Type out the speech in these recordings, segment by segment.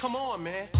come on, man.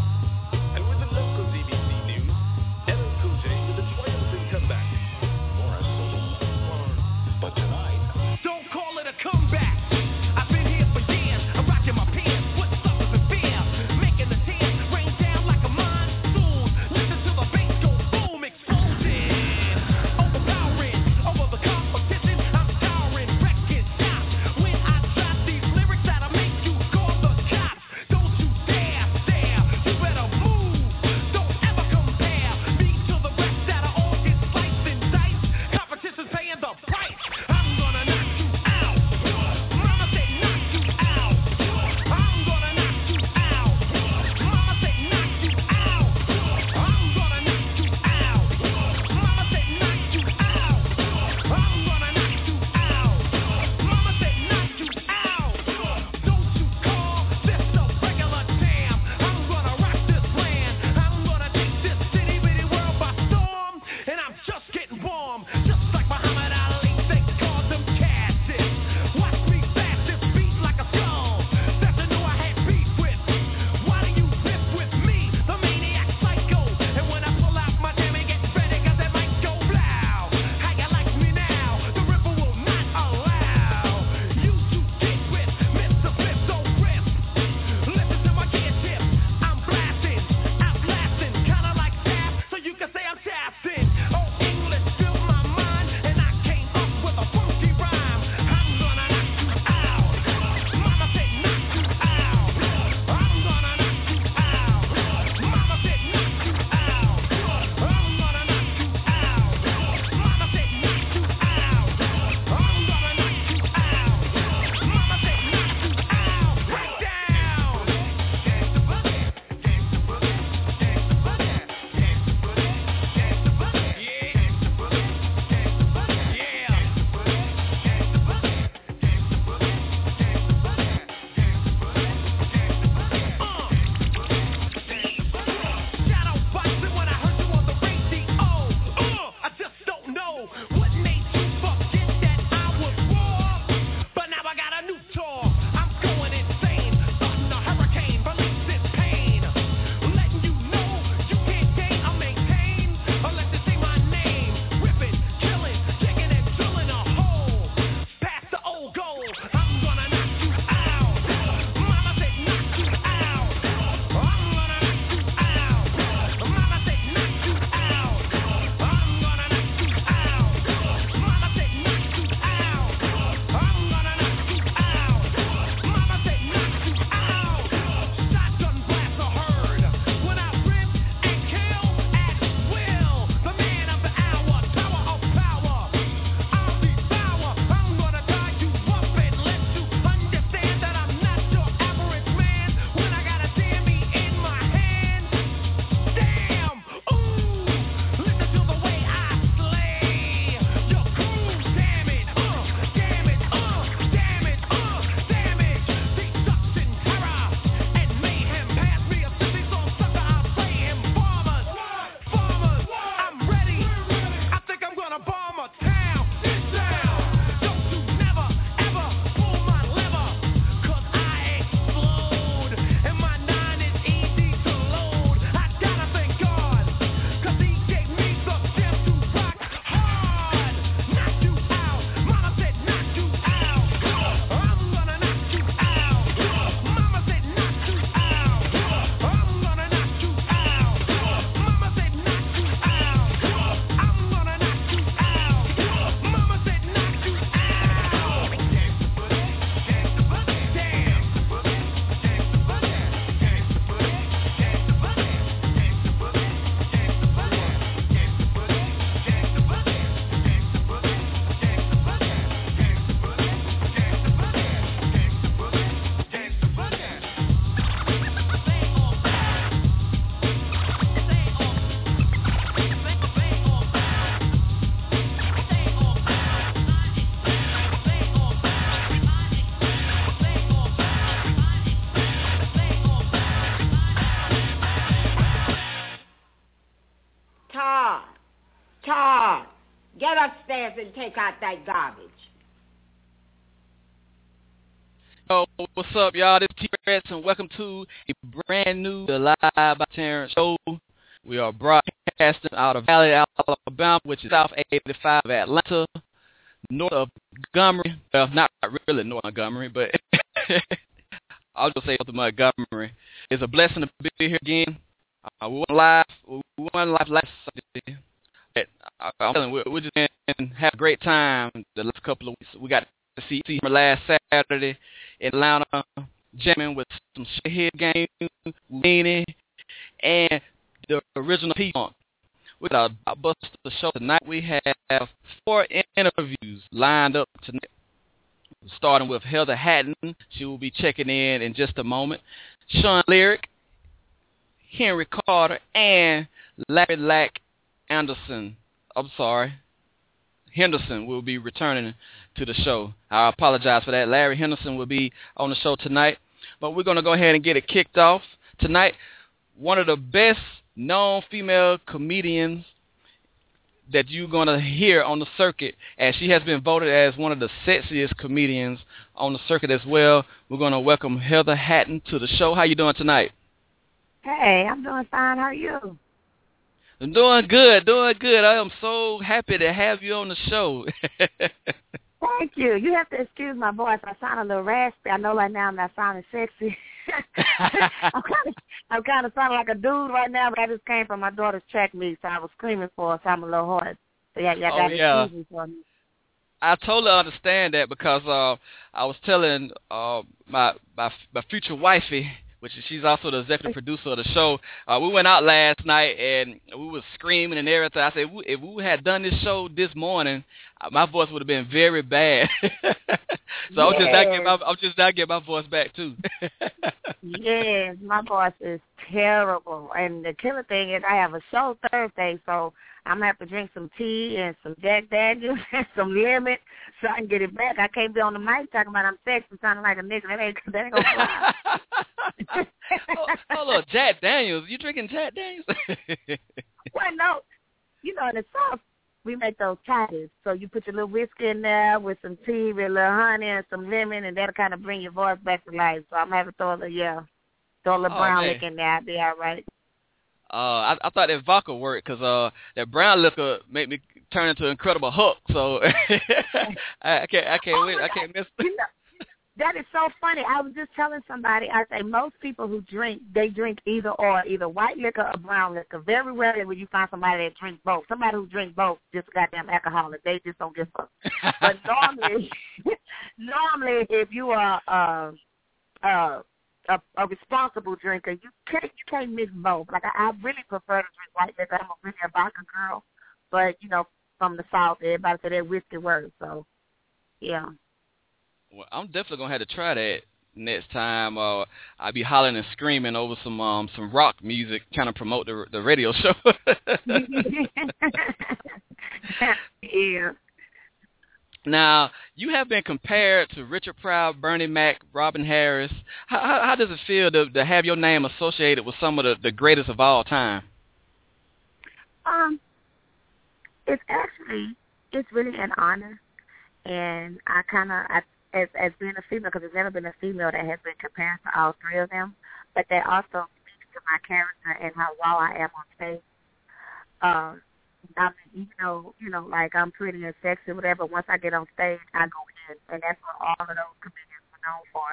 That garbage. Yo, what's up, y'all? This is Tee Recx, and welcome to a brand new Live by Terrence show. We are broadcasting out of Valley, Alabama, which is south 85 of Atlanta, north of Montgomery. Well, not really north Montgomery, but I'll just say north of Montgomery. It's a blessing to be here again. Uh, we went live. We went live last Sunday. I'm telling you, we're just been have a great time the last couple of weeks. We got to see, see last Saturday in Atlanta, jamming with some shithead game, Lenny, and the original P Funk. We got a blockbuster show tonight. We have four interviews lined up tonight. Starting with Heather Hatton. She will be checking in in just a moment. Sean Lyric, Henry Carter, and Larry LAK Anderson. I'm sorry. Henderson will be returning to the show. I apologize for that. Larry Henderson will be on the show tonight. But we're going to go ahead and get it kicked off. Tonight, one of the best known female comedians that you're going to hear on the circuit, and she has been voted as one of the sexiest comedians on the circuit as well. We're going to welcome Heather Hatton to the show. How you doing tonight? Hey, I'm doing fine. How are you? I'm doing good, doing good. I am so happy to have you on the show. Thank you. You have to excuse my voice. I sound a little raspy. I know right now I'm not sounding sexy. I'm kind of, I'm kind of sounding like a dude right now, but I just came from my daughter's track meet, so I was screaming for her, so I'm a little hoarse. So yeah, yeah, Oh, got yeah. excuse me for me. I totally understand that because uh, I was telling uh, my, my my future wifey, which is, she's also the executive producer of the show. Uh, we went out last night and we was screaming and everything. I said, if we, had done this show this morning, uh, my voice would have been very bad. so I'm just not getting my I'm just not getting my voice back too. Yes, my voice is terrible. And the killer thing is I have a show Thursday, so I'm to have to drink some tea and some Jack Daniels and some lemon so I can get it back. I can't be on the mic talking about I'm sexy sounding like a nigga. That ain't, that ain't to fly. oh, oh look, Jack Daniels. You drinking Jack Daniels? well, no. You know, in the South, we make those toddies. So you put your little whiskey in there with some tea, with a little honey and some lemon, and that'll kind of bring your voice back to life. So I'm going to have to throw a little, yeah, throw a little Oh, brown man. lick in there. I'll be all right. Uh, I, I thought that vodka worked because uh, that brown liquor made me turn into an Incredible Hulk. So I, I can't, I can't Oh, wait, I can't miss. You know, that is so funny. I was just telling somebody, I say most people who drink, they drink either or, either white liquor or brown liquor. Very rarely will you find somebody that drinks both. Somebody who drinks both just goddamn alcoholic. They just don't give a fuck. But normally, normally if you are uh, uh, a, a responsible drinker, you can't you can't mix both. Like I, I really prefer to drink white liquor. I'm a really a vodka girl, but you know from the south, everybody say that whiskey works. So yeah. Well, I'm definitely gonna have to try that next time. Uh, I'll be hollering and screaming over some um some rock music, trying to promote the the radio show. yeah. Now, you have been compared to Richard Pryor, Bernie Mac, Robin Harris. How, how, how does it feel to, to have your name associated with some of the, the greatest of all time? Um, it's actually it's really an honor, and I kind of as as being a female because there's never been a female that has been compared to all three of them, but that also speaks to my character and how raw I am on stage. Um, I mean, even though you know, like I'm pretty and sexy, whatever. Once I get on stage, I go in, and that's what all of those comedians were known for.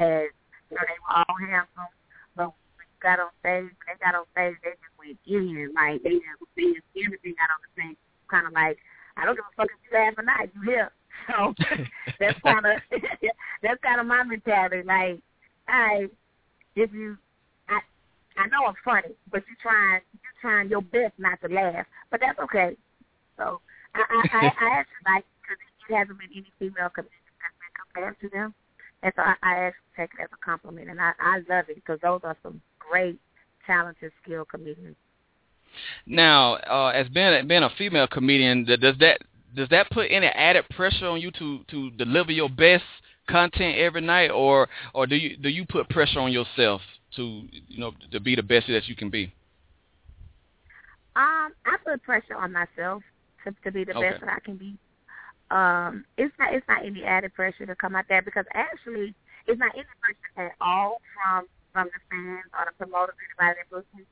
As you know, they were all handsome, but when you got on stage, when they got on stage, they just went in, like they just they everything got on the stage. Kind of like I don't give a fuck if you laugh or not, you here. So that's kind of that's kind of my mentality. Like, I if you I I know I'm funny, but you trying you trying your best not to laugh, but that's okay. So I I I, I actually like because it hasn't been any female comedians that's been compared to them, and so I, I actually take it as a compliment, and I I love it because those are some great, talented, skilled comedians. Now, uh, as being being a female comedian, does that does that put any added pressure on you to to deliver your best content every night, or or do you do you put pressure on yourself to you know to be the best that you can be? Um, I put pressure on myself to to be the Okay. best that I can be. Um, it's not it's not any added pressure to come out there because actually it's not any pressure at all from from the fans or the promoters, anybody that books me.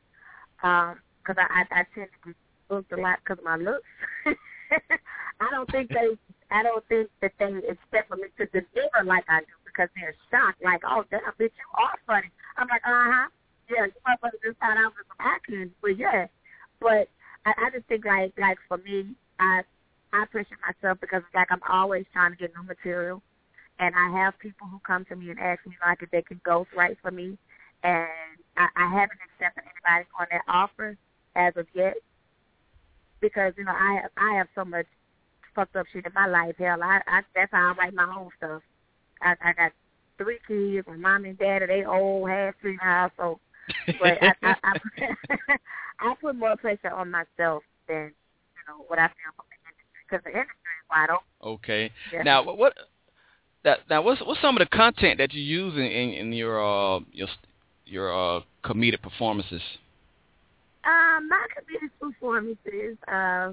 Um, because I, I I tend to get booked a lot because of my looks. I don't think they I don't think that they expect for me to deliver like I do because they're shocked, like, oh damn, bitch, you are funny. I'm like, uh huh, yeah, you motherfuckers just found out from acting, but yeah, but I, I just think like like for me, I I pressure myself because it's like I'm always trying to get new material, and I have people who come to me and ask me like if they can ghostwrite for me, and I, I haven't accepted anybody on that offer as of yet because you know I have I have so much fucked up shit in my life. Hell, I, I that's how I write my own stuff. I, I got three kids, my mom and dad, they old half three now, so but I, I, I, I put more pressure on myself than you know what I feel from the industry because the industry is wide open. Okay. Yeah. Now, what, what that now what's what's some of the content that you use in in, in your uh your your uh comedic performances? Um, my comedic performances, uh,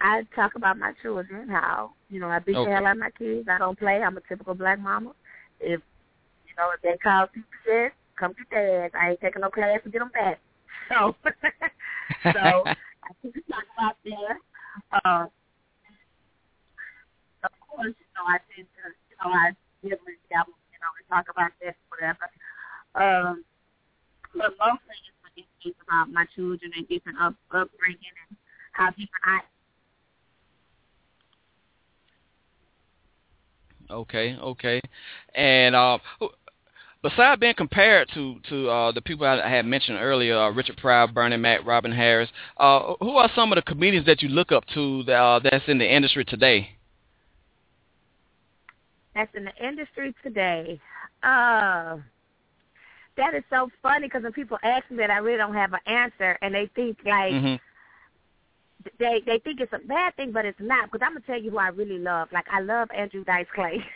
I talk about my children, how, you know, I beat Okay. the hell out of my kids. I don't play. I'm a typical black mama. If, you know, if they call CPS, come get their ass. I ain't taking no class to get them back. So, so I think we talk about there. Uh, of course, you know, I tend to, you know, I give my album, you know, we talk about that, whatever. Um, but mostly it's, it's about my children and different up, upbringing and how different I Okay, okay. And uh, besides being compared to to uh, the people I had mentioned earlier, uh, Richard Pryor, Bernie Mac, Robin Harris, uh, who are some of the comedians that you look up to that, uh, that's in the industry today? that's in the industry today. Uh, that is so funny because when people ask me that, I really don't have an answer, and they think like hmm they they think it's a bad thing, but it's not. Because I'm gonna tell you who I really love. Like I love Andrew Dice Clay.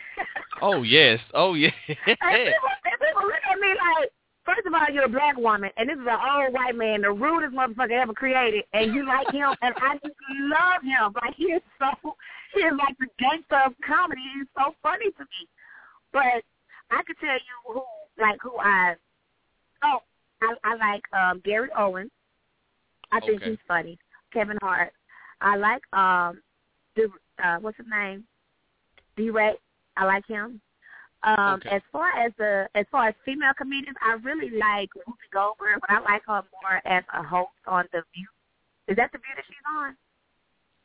Oh yes, oh yeah. And people, and people look at me like, first of all, you're a black woman, and this is an old white man, the rudest motherfucker ever created, and you like him, and I just love him. Like he is so, he is like the gangster of comedy. He's so funny to me. But I could tell you who, like who I, oh, I, I like um Gary Owen. I think Okay. he's funny. Kevin Hart. I like um, the uh, what's his name? DeRay. I like him. Um, Okay. As far as the as far as female comedians, I really like Whoopi Goldberg, but I like her more as a host on The View. Is that The View that she's on?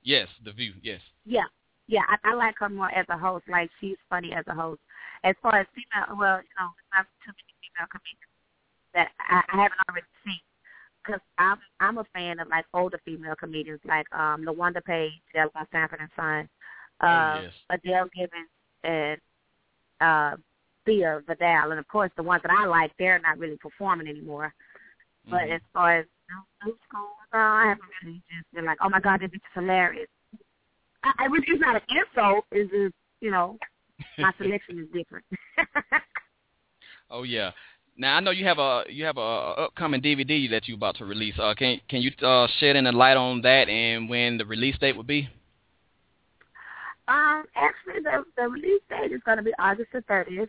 yes, The View. Yes. Yeah, yeah. I, I like her more as a host. Like she's funny as a host. As far as female, well, you know, there's not too many female comedians that I, I haven't already seen. Because I'm I'm a fan of like older female comedians like um LaWanda Page, was Sanford and Son, Oh, uh, yes. Adele Givens, and uh, Thea Vidale, and of course the ones that I like, they're not really performing anymore. But Mhm. as far as new, new school, uh, I haven't really just been like, oh my god, this is hilarious. I, I it's not an insult. It's just you know, my selection is different. Oh yeah. Now I know you have a you have a, upcoming DVD that you're about to release. Uh, can can you uh, shed any light on that and when the release date will be? Um, actually, the the release date is going to be August the thirtieth,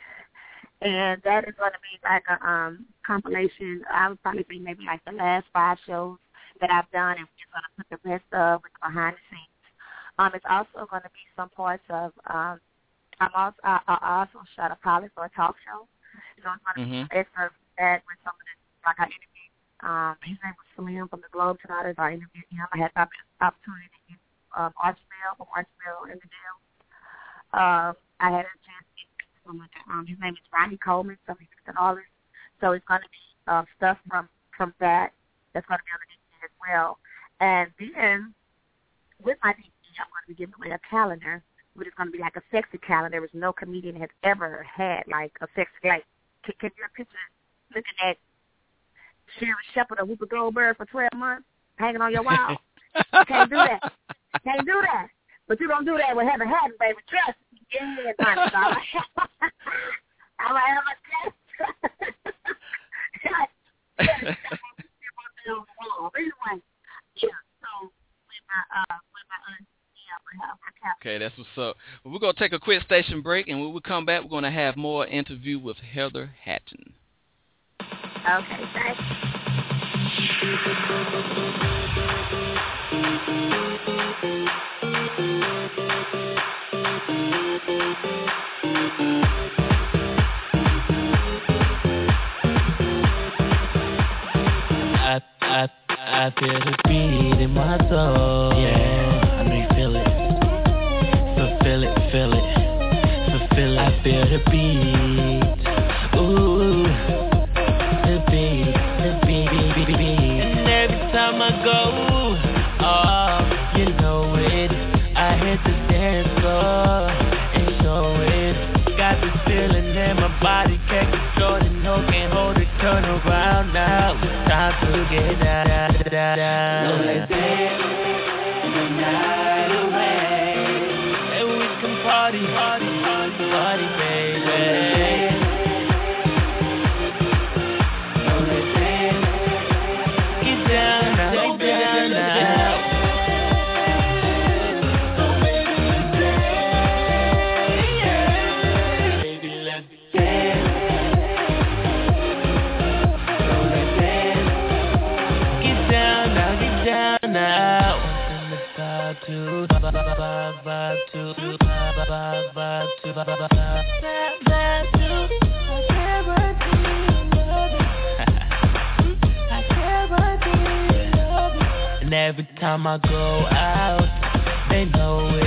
and that is going to be like a um compilation. I would probably say maybe like the last five shows that I've done, and we're going to put the best of with behind the scenes. Um, it's also going to be some parts of um. I'm also I, I also shot a pilot for a talk show, so it's going to Mhm. be excerpts of that with some of the like I interviewed. Um, his name was Slim from the Globetrotters. I interviewed him. I had the opportunity to get um, Archville from Archville in the jail. Um, I had a chance to get someone. Um, his name is Ronnie Coleman, so he's an artist. So it's going to be um, stuff from from that that's going to be on the DVD as well. And then with my DVD, I'm going to be giving away a calendar, which is going to be like a sexy calendar, which no comedian has ever had, like a sexy like. Can, can you picture looking at Sherri Shepherd or Whoopi Goldberg for 12 months hanging on your wall? Can't do that. Can't do that. But you don't do that with Heather Hatton, baby. Trust me. Yeah, honey. I'm like, I'm like, Anyway, yeah. So with my uh with my aunt, yeah, we have my cap. Okay, that's what's up. Well, we're gonna take a quick station break, and when we come back, we're gonna have more interview with Heather Hatton. Okay, thanks. I, I, I feel the beat in my soul. Yeah, Fulfill time I go out, they know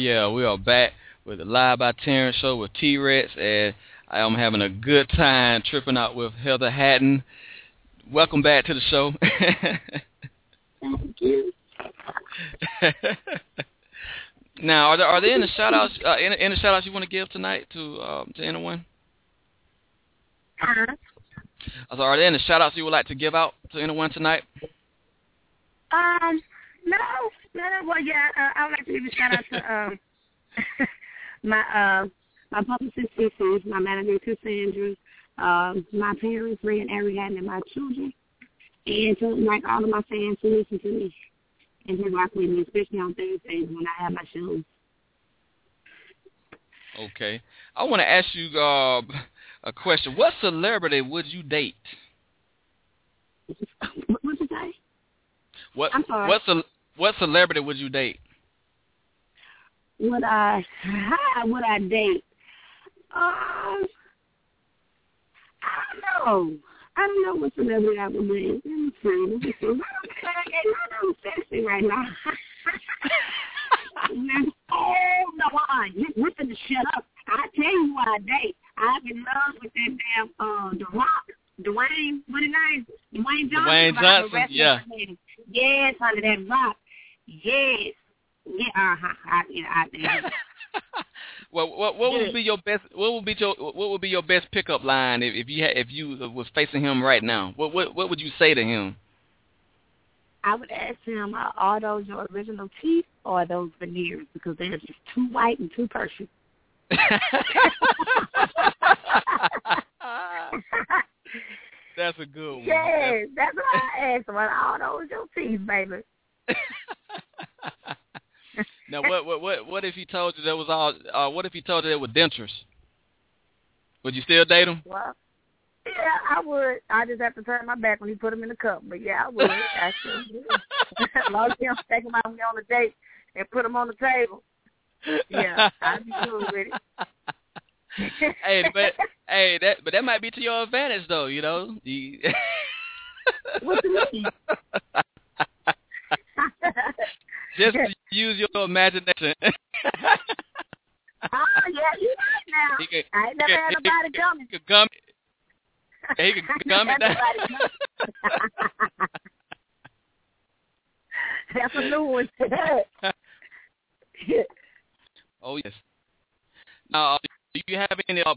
yeah, we are back with the Live by Terrence show with Tee Recx, and I am having a good time tripping out with Heather Hatton. Welcome back to the show. Thank you. now, are there are there any shout outs uh, any, any shout outs you want to give tonight to um, to anyone? Uh, So are there any shout outs you would like to give out to anyone tonight? um, no, no, no, well, yeah, uh, I would like to give a shout out to um, my uh, my publicist, Cece, my manager, Cassandra, um, my parents, Ray and Ariadne, and my children, and to like all of my fans who listen to me and who rock with me, especially on Thursdays when I have my shows. Okay. I want to ask you uh, a question. What celebrity would you date? What would you say? What I'm sorry. what ce- what celebrity would you date? Would I? How would I date? Um, I don't know. I don't know what celebrity I would date. Let me see. Let me see. I don't sexy right now. oh no, I you whipping the shit up. I tell you what I date. I'm in love with that damn uh the rock. Dwayne, what his name? Dwayne Johnson. Dwayne I'm Johnson, yeah. Yes, under that rock. Yes. Yeah, uh-huh. I, yeah, I, yeah. well, what what would be your best? What would be your what would be your best pickup line if, if you had, if you was facing him right now? What what what would you say to him? I would ask him, uh, are those your original teeth or are those veneers? Because they're just too white and too perfect. That's a good one. yes, that's what I asked him. Are those your teeth, baby? now, what, what, what, what if he told you that was all? Uh, what if he told you they were dentures? Would you still date him? Well, yeah, I would. I just have to turn my back when he put them in the cup. But yeah, I would. I should. as long as he don't take them out with me on a date and put them on the table. Yeah, I'd be good with it. hey, but hey, that but that might be to your advantage though. You know. You... what do you mean? Just use your imagination. oh yeah, you right now. He could, I ain't never had nobody coming. He could gum. He could gum it down. That's a new one. oh yes. Now, do you have any uh,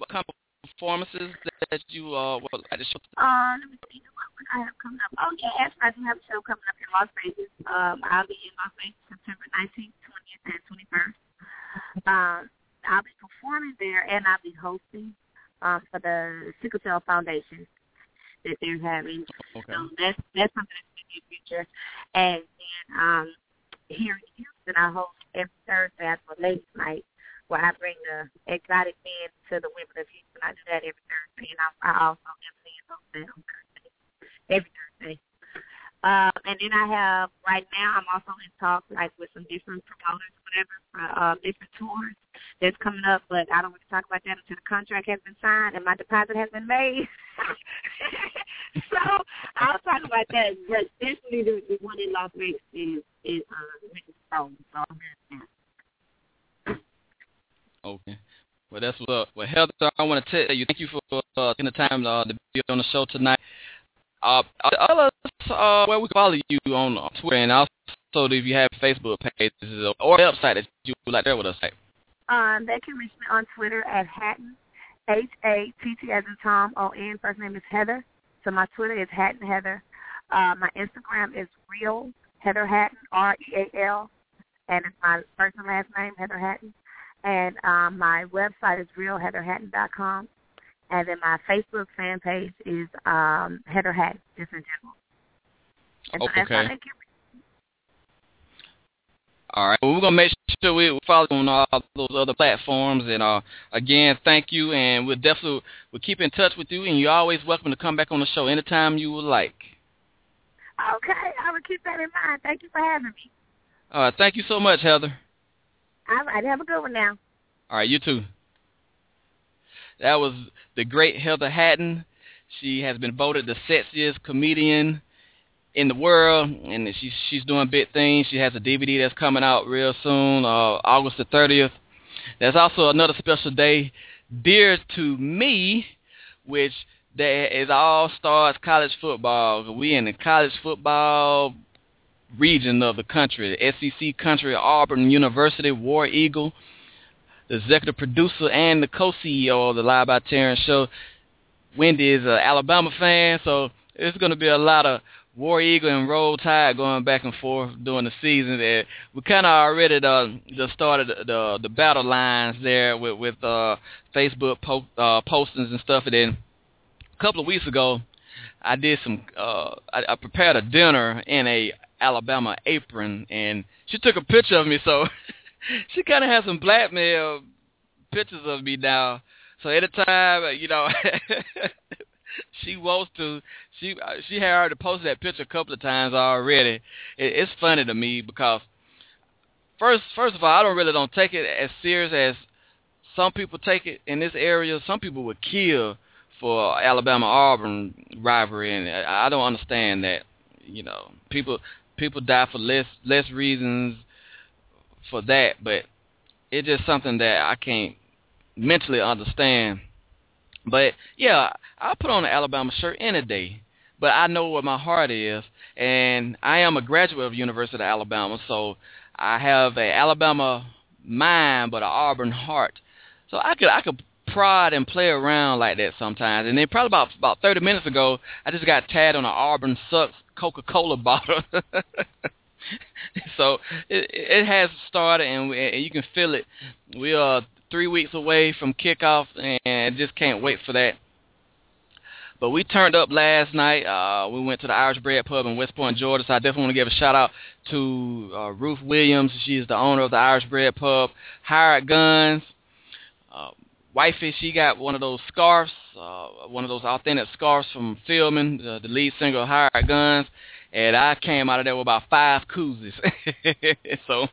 performances that you uh well the show? Uh, let me see what I have coming up. Oh yeah, actually I do have a show coming up in Las Vegas. Um, I'll be in Las Vegas September 19th, 20th, and 21st. Um, I'll be performing there, and I'll be hosting um, for the Sickle Cell Foundation that they're having. Okay. So that's that's something that's in the future. And then um, here in Houston, I host every Thursday after Ladies Night, where I bring the exotic men to the women of Houston. I do that every Thursday, and I, I also MC and host that on Thursday, every Thursday. Um, and then I have right now I'm also in talks like with some different promoters, whatever, for uh, different tours that's coming up. But I don't want to talk about that until the contract has been signed and my deposit has been made. so I'll talk about that. But definitely the, the one in Las Vegas is is uh, Stone. So I'm gonna Okay. Well, that's what's up. Well, Heather, I want to tell you, thank you for uh, taking the time uh, to be on the show tonight. Uh, tell us uh, where we can follow you on uh, Twitter and also if you have Facebook pages or website that you would like to share with us. Um, they can reach me on Twitter at Hatton, H A T T as in Tom O N. First name is Heather. So my Twitter is Hatton Heather. Uh, my Instagram is Real Heather Hatton, R E A L, and it's my first and last name Heather Hatton. And um, my website is realheatherhatton.com. And then my Facebook fan page is um, Heather Hatton, just in general. And so Okay. that's how All right. Well, we're gonna make sure we follow on all those other platforms. And uh, again, thank you, and we'll definitely we'll keep in touch with you. And you're always welcome to come back on the show anytime you would like. Okay, I will keep that in mind. Thank you for having me. All right. Thank you so much, Heather. All right, have a good one now. All right, you too. That was the great Heather Hatton. She has been voted the sexiest comedian in the world, and she's she's doing big things. She has a DVD that's coming out real soon, uh, August the 30th. There's also another special day, dear to me, which there is All Stars College Football. We in the college football region of the country, the SEC country, Auburn University, War Eagle the executive producer and the co-CEO of the Live by Terrence show. Wendy is an Alabama fan, so it's going to be a lot of War Eagle and Roll Tide going back and forth during the season. And we kind of already the, the started the, the the battle lines there with with uh, Facebook po- uh, postings and stuff. And then a couple of weeks ago, I did some. Uh, I, I prepared a dinner in a Alabama apron, and she took a picture of me. So she kind of has some blackmail pictures of me now. So anytime, you know, she wants to, she uh, she had already posted that picture a couple of times already. It, it's funny to me because first first of all, I don't really don't take it as serious as some people take it in this area. Some people would kill for Alabama Auburn rivalry, and I, I don't understand that. You know, people people die for less less reasons for that, but it's just something that I can't mentally understand. But yeah, I'll put on an Alabama shirt any day. But I know where my heart is, and I am a graduate of University of Alabama, so I have a Alabama mind but an Auburn heart. So I could I could prod and play around like that sometimes. And then probably about about 30 minutes ago, I just got tagged on an Auburn sucks Coca-Cola bottle. so it, it has started, and, we, and you can feel it. We are three weeks away from kickoff, and just can't wait for that. But we turned up last night. Uh, we went to the Irish Bred Pub in West Point, Georgia. So I definitely want to give a shout out to uh, Ruth Williams. She is the owner of the Irish Bred Pub. Hired Guns. Uh, wifey, she got one of those scarves, uh, one of those authentic scarves from Philman, the, the lead singer of Hired Guns. And I came out of there with about five koozies. so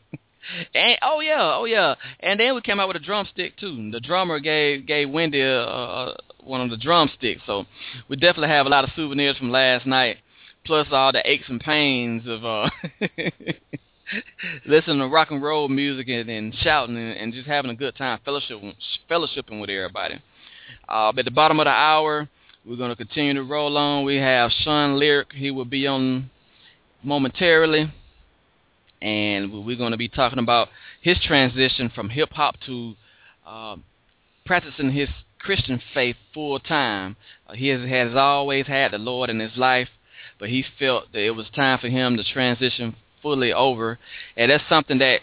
and oh yeah, oh yeah, and then we came out with a drumstick too. The drummer gave gave Wendy a, one of the drumsticks, so we definitely have a lot of souvenirs from last night, plus all the aches and pains of uh, listening to rock and roll music and, and shouting and, and just having a good time, fellowship fellowshipping with everybody. Uh, at the bottom of the hour, we're going to continue to roll on. We have Sean Lyric. He will be on momentarily and we're going to be talking about his transition from hip hop to uh, practicing his Christian faith full time. Uh, he has, has always had the Lord in his life, but he felt that it was time for him to transition fully over, and that's something that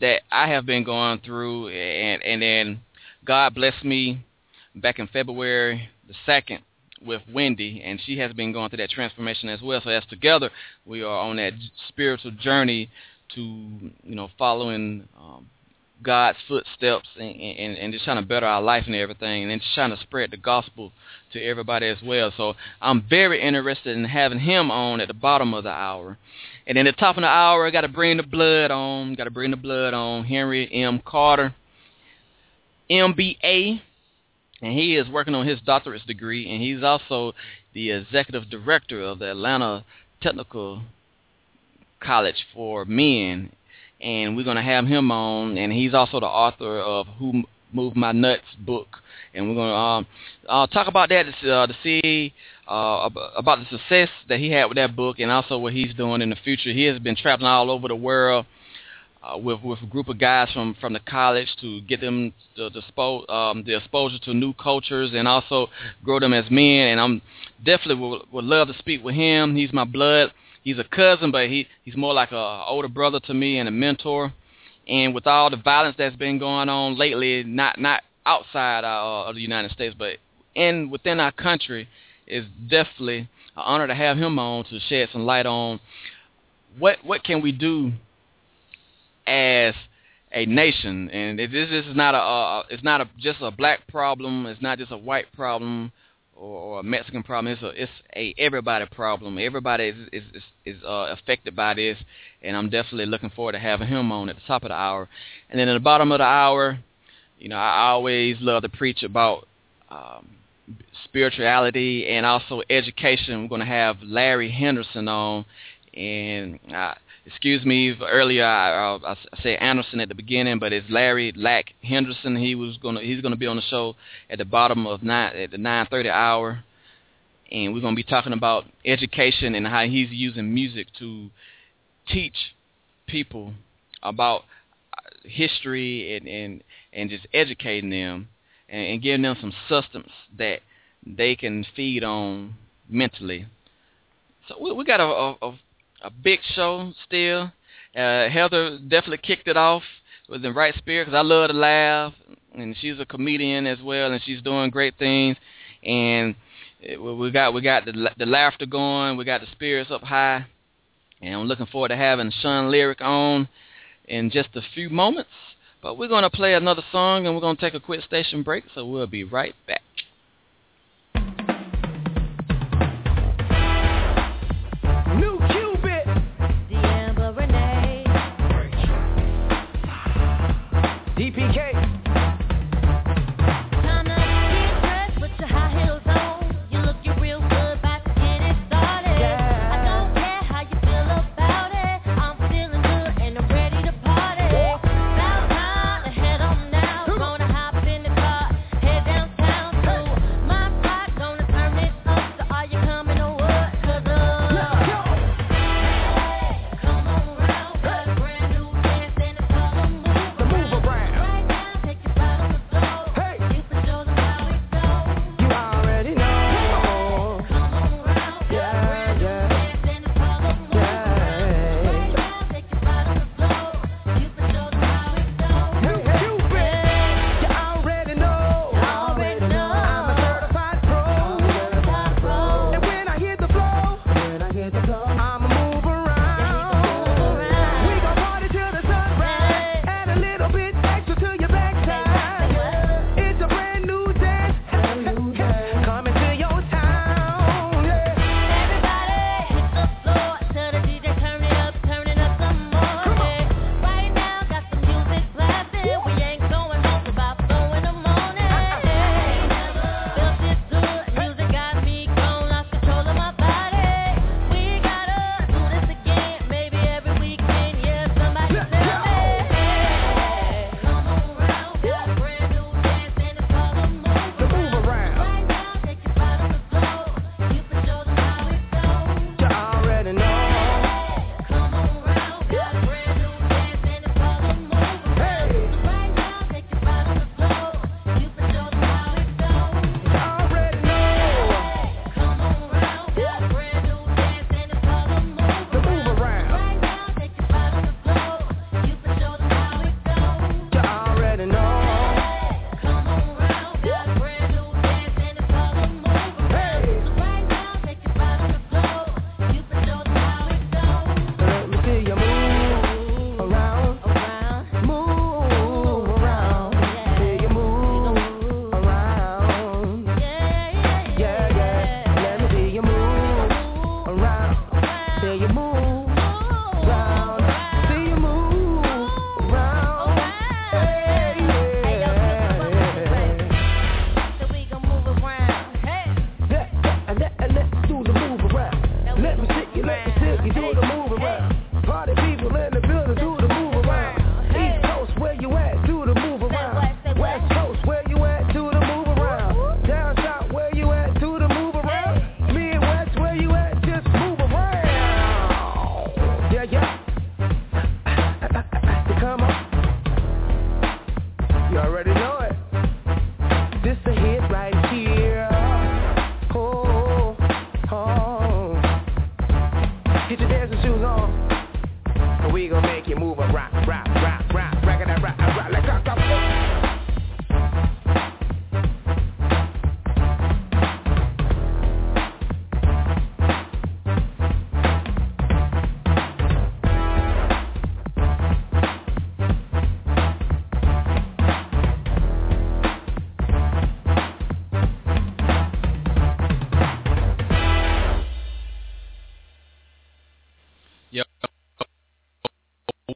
that I have been going through, and and then God blessed me back in February the second with Wendy, and she has been going through that transformation as well. So as together, we are on that spiritual journey to you know following um, God's footsteps and, and, and just trying to better our life and everything, and then just trying to spread the gospel to everybody as well. So I'm very interested in having him on at the bottom of the hour. And then at the top of the hour, I got to bring the blood on. Got to bring the blood on. Henry M. Carter, MBA and he is working on his doctorate degree, and he's also the executive director of the Atlanta Technical College for Men. And we're going to have him on, and he's also the author of Who Moved My Nuts book. And we're going to um, uh, talk about that uh, to see uh, about the success that he had with that book and also what he's doing in the future. He has been traveling all over the world uh, with with a group of guys from from the college to get them the the, spo- um, the exposure to new cultures and also grow them as men. And I'm definitely would, would love to speak with him. He's my blood. He's a cousin, but he he's more like a older brother to me and a mentor. And with all the violence that's been going on lately, not not outside uh, of the United States, but in within our country, is definitely an honor to have him on to shed some light on what what can we do as a nation, and this is not a uh, it's not a just a black problem. It's not just a white problem or, or a Mexican problem. It's a it's a everybody problem. Everybody is is is, is uh, affected by this, and I'm definitely looking forward to having him on at the top of the hour. And then at the bottom of the hour, you know, I always love to preach about um, spirituality and also education. We're going to have Larry Henderson on, and excuse me earlier I, I, I said Anderson at the beginning, but it's Larry LAK Henderson. He was gonna he's gonna be on the show at the bottom of nine at the nine thirty hour, and we're gonna be talking about education and how he's using music to teach people about uh, history and and and just educating them and, and giving them some substance that they can feed on mentally. So we, we got a, a, a a big show still. Uh, Heather definitely kicked it off with the right spirit because I love to laugh, and she's a comedian as well, and she's doing great things. And we got we got the the laughter going, we got the spirits up high, and I'm looking forward to having Sean Lyric on in just a few moments. But we're gonna play another song, and we're gonna take a quick station break, so we'll be right back.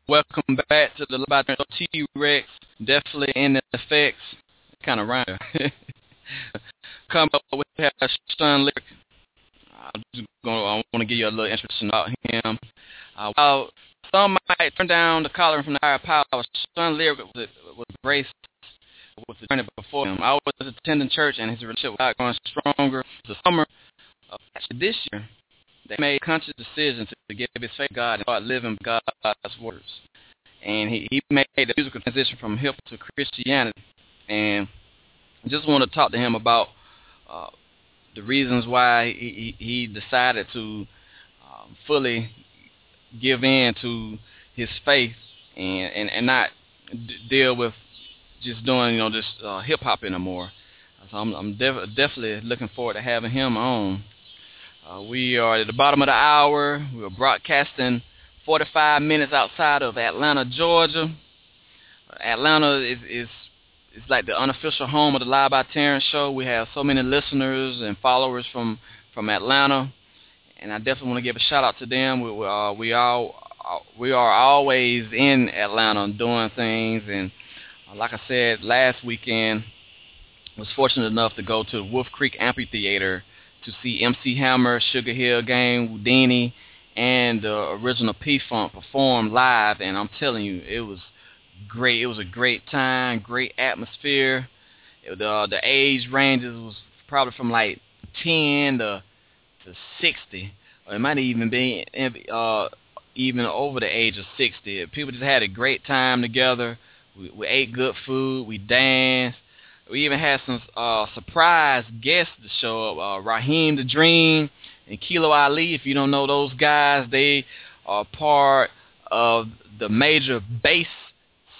Welcome back to the Live Tee Recx. Definitely in the effects. Kind of rhyme. Come up with have Sean Lyric. I'm just gonna. I want to give you a little introduction about him. Uh, while some might turn down the collar from the higher power, Sean Lyric was, was graced with the journey before him. I was attending church, and his relationship with God growing stronger. The summer of this year, they made conscious decision to give his faith to God and start living God's words. And he, he made a musical transition from hip to Christianity. And just want to talk to him about uh, the reasons why he, he decided to um, fully give in to his faith and, and, and not d- deal with just doing, you know, just uh, hip hop anymore. So I'm, I'm def- definitely looking forward to having him on. Uh, we are at the bottom of the hour. We're broadcasting 45 minutes outside of Atlanta, Georgia. Atlanta is, is is like the unofficial home of the Live by Terrence show. We have so many listeners and followers from from Atlanta, and I definitely want to give a shout out to them. We uh, we all we are always in Atlanta doing things, and uh, like I said last weekend, was fortunate enough to go to Wolf Creek Amphitheater to see MC Hammer, Sugar Hill Gang, Whodini, and the original P-Funk perform live, and I'm telling you, it was great. It was a great time, great atmosphere. It, uh, the age ranges was probably from like 10 to to 60, or it might even be uh, even over the age of 60. People just had a great time together. We, we ate good food. We danced. We even had some uh, surprise guests to show up. Uh, Raheem the Dream and Kilo Ali. If you don't know those guys, they are part of the major bass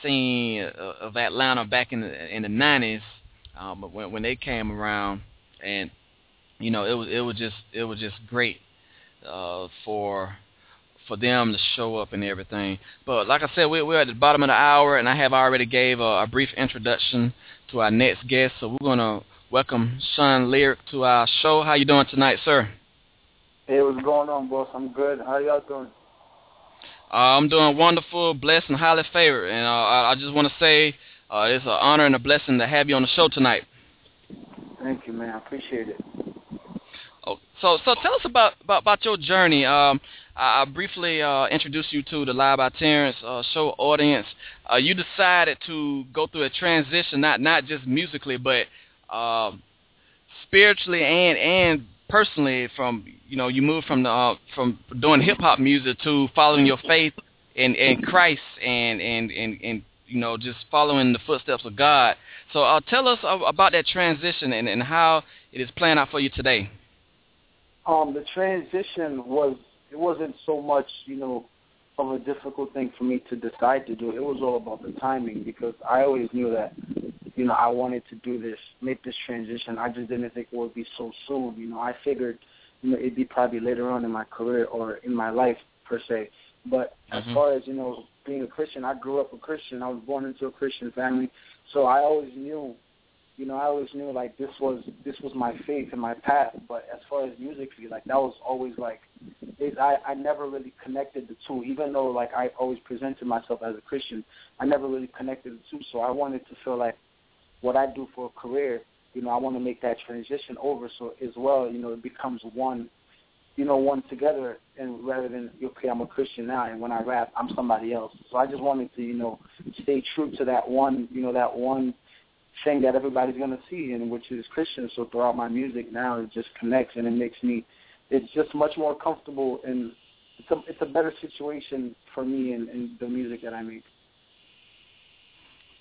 scene of Atlanta back in the in the nineties. Um, but when when they came around, and you know, it was it was just it was just great uh, for for them to show up and everything. But like I said, we, we're at the bottom of the hour, and I have already gave a, a brief introduction to our next guest. So we're gonna welcome Sean Lyric to our show. How you doing tonight, sir? Hey, what's going on, boss? I'm good. How y'all doing? Uh, I'm doing wonderful, blessed, and highly favored. And uh, I, I just want to say uh, it's an honor and a blessing to have you on the show tonight. Thank you, man. I appreciate it. So so tell us about about, about your journey. Um, I, I briefly uh, introduced you to the Live by Terrence uh, show audience. Uh, you decided to go through a transition, not not just musically, but uh, spiritually and and personally. From you know, you moved from the uh, from doing hip hop music to following your faith in in Christ and and and and you know just following the footsteps of God. So uh, tell us about that transition and, and how it is playing out for you today. Um, the transition was it wasn't so much you know of a difficult thing for me to decide to do. It was all about the timing because I always knew that you know I wanted to do this, make this transition. I just didn't think it would be so soon. You know, I figured you know it'd be probably later on in my career or in my life per se. But Mhm. as far as you know, being a Christian, I grew up a Christian. I was born into a Christian family, so I always knew, you know, I always knew like this was this was my faith and my path. But as far as musically, like that was always like, it, I I never really connected the two. Even though like I always presented myself as a Christian, I never really connected the two. So I wanted to feel like what I do for a career, you know, I want to make that transition over so as well, you know, it becomes one you know, one together and rather than okay, I'm a Christian now and when I rap I'm somebody else. So I just wanted to, you know, stay true to that one you know, that one thing that everybody's gonna see and which is Christian. So throughout my music now it just connects and it makes me it's just much more comfortable and it's a it's a better situation for me in, in the music that I make.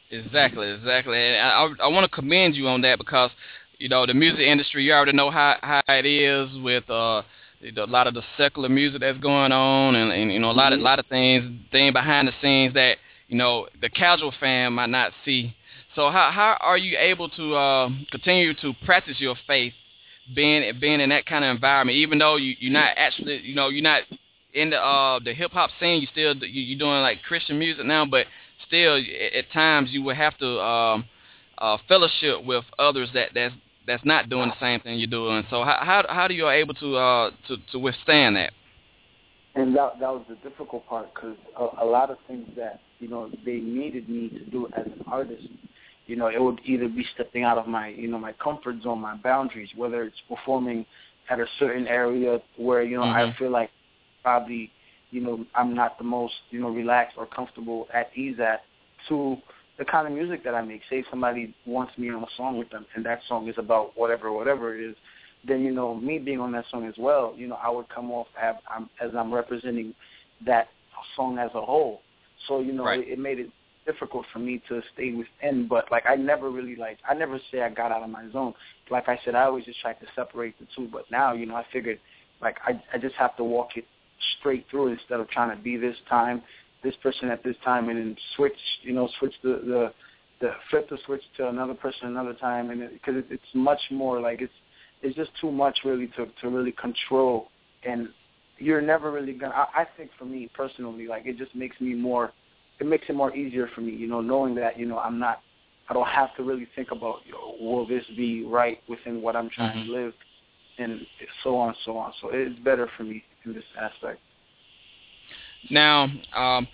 Exactly, exactly. And I I, I want to commend you on that because you know the music industry. You already know how how it is with uh a lot of the secular music that's going on, and, and you know a lot of a lot of things thing behind the scenes that you know the casual fan might not see. So how how are you able to uh, continue to practice your faith, being being in that kind of environment, even though you you're not actually you know you're not in the uh the hip hop scene, you still you, you're doing like Christian music now, but still at, at times you would have to um uh fellowship with others that that's that's not doing the same thing you're doing. So how how how do you are able to uh to to withstand that? and that that was the difficult part because a, a lot of things that you know they needed me to do as an artist, you know, it would either be stepping out of my you know my comfort zone, my boundaries, whether it's performing at a certain area where you know Mhm. I feel like probably you know I'm not the most you know relaxed or comfortable at ease at, to the kind of music that I make. Say somebody wants me on a song with them, and that song is about whatever whatever it is then you know me being on that song as well, you know I would come off as I'm, as I'm representing that song as a whole. So you know Right. it, it made it difficult for me to stay within. But like I never really like I never say I got out of my zone. Like I said, I always just tried to separate the two. But now you know I figured like I I just have to walk it straight through instead of trying to be this time, this person at this time, and then switch you know switch the the the flip the switch to another person another time, and because it, it's much more like it's it's just too much really to to really control and you're never really gonna I, I think for me personally like it just makes me more it makes it more easier for me you know knowing that you know i'm not i don't have to really think about you know, will this be right within what i'm trying Mhm. to live and so on so on so it's better for me in this aspect Now, um,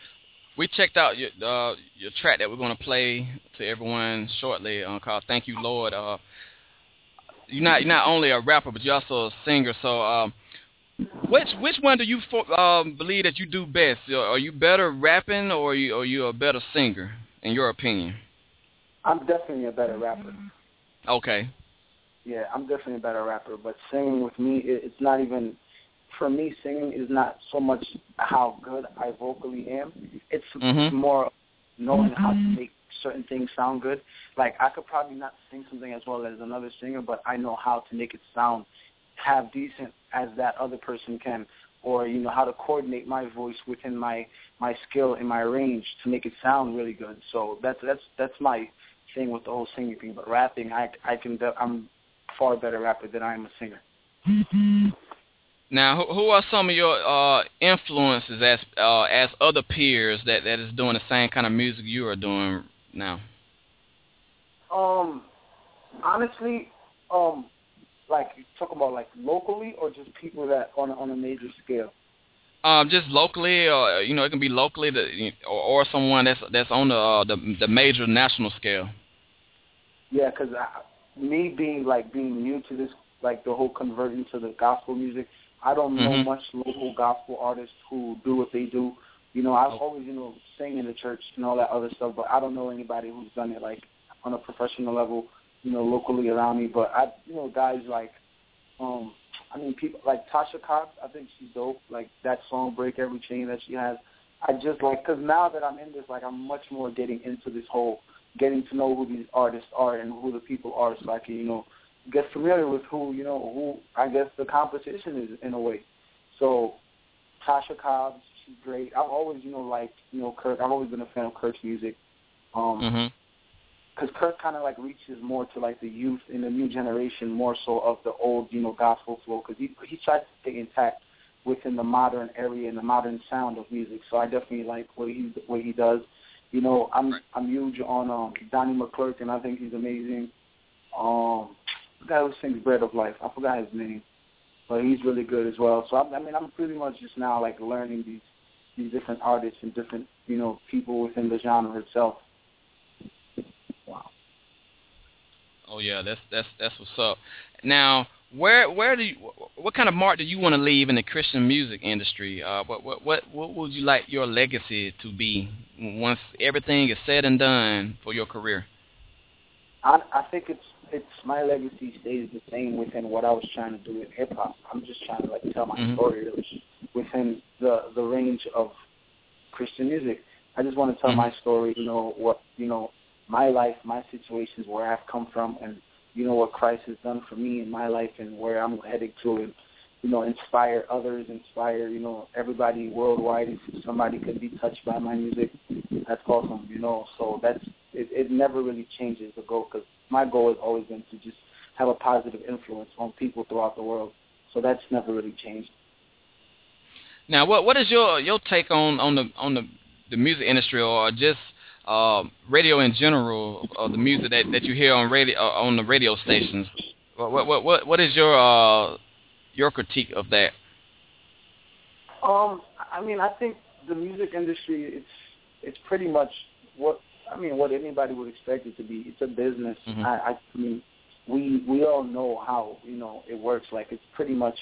we checked out your uh, your track that we're going to play to everyone shortly uh, called "Thank You, Lord." Uh, you're not you're not only a rapper, but you're also a singer. So, um, which which one do you fo- um, believe that you do best? Are you better rapping, or are you are you a better singer, in your opinion? i'm definitely a better rapper Okay. Yeah, I'm definitely a better rapper, but singing with me, it, it's not even. For me, singing is not so much how good I vocally am. It's Mhm. more knowing how to make certain things sound good. Like I could probably not sing something as well as another singer, but I know how to make it sound have decent as that other person can, or you know how to coordinate my voice within my my skill and my range to make it sound really good. So that's that's that's my thing with the whole singing thing. But rapping, I I can I'm far better rapper than I am a singer. Now, who, who are some of your uh, influences as uh, as other peers that that is doing the same kind of music you are doing now? Um, honestly, um, like you talk about like locally or just people that on on a major scale. Um, just locally, or you know, it can be locally, to, or, or someone that's that's on the uh, the the major national scale. Yeah, because me being like being new to this, like the whole converting to the gospel music, I don't know Mhm. much local gospel artists who do what they do. You know, I've Oh. always you know sang in the church and all that other stuff, but I don't know anybody who's done it like on a professional level. You know, locally around me, but I, you know, guys like, um, I mean, people like Tasha Cobbs. I think she's dope. Like that song "Break Every Chain" that she has. I just like because now that I'm in this, like I'm much more getting into this whole getting to know who these artists are and who the people are, so I can you know get familiar with who you know who I guess the competition is in a way. So Tasha Cobbs, she's great. I've always you know liked you know Kirk. I've always been a fan of Kirk's music. Um, hmm because Kirk kind of like reaches more to like the youth in the new generation, more so of the old, you know, gospel flow. Because he he tries to stay intact within the modern area and the modern sound of music. So I definitely like what he what he does. You know, I'm Right. I'm huge on um Donnie McClurkin, and I think he's amazing. Um, the guy who sings "Bread of Life," I forgot his name, but he's really good as well. So I, I mean, I'm pretty much just now like learning these these different artists and different you know people within the genre itself. Oh yeah, that's that's that's what's up. Now, where where do you what kind of mark do you want to leave in the Christian music industry? Uh, what what what what would you like your legacy to be once everything is said and done for your career? I I think it's it's my legacy stays the same within what I was trying to do with hip hop. I'm just trying to like tell my Mhm. story really within the the range of Christian music. I just want to tell Mhm. my story, you know, what you know, my life, my situations, where I've come from and you know what Christ has done for me in my life and where I'm headed to and you know, inspire others, inspire, you know, everybody worldwide. If somebody could be touched by my music, that's awesome, you know. So that's it. It never really changes the goal because my goal has always been to just have a positive influence on people throughout the world. So that's never really changed. Now, what what is your your take on on the on the the music industry or just uh, radio in general, or the music that, that you hear on radio uh, on the radio stations? What what what what, is your uh, your critique of that? Um, I mean, I think the music industry it's it's pretty much what I mean what anybody would expect it to be. It's a business. Mhm. I, I mean, we we all know how you know it works. Like it's pretty much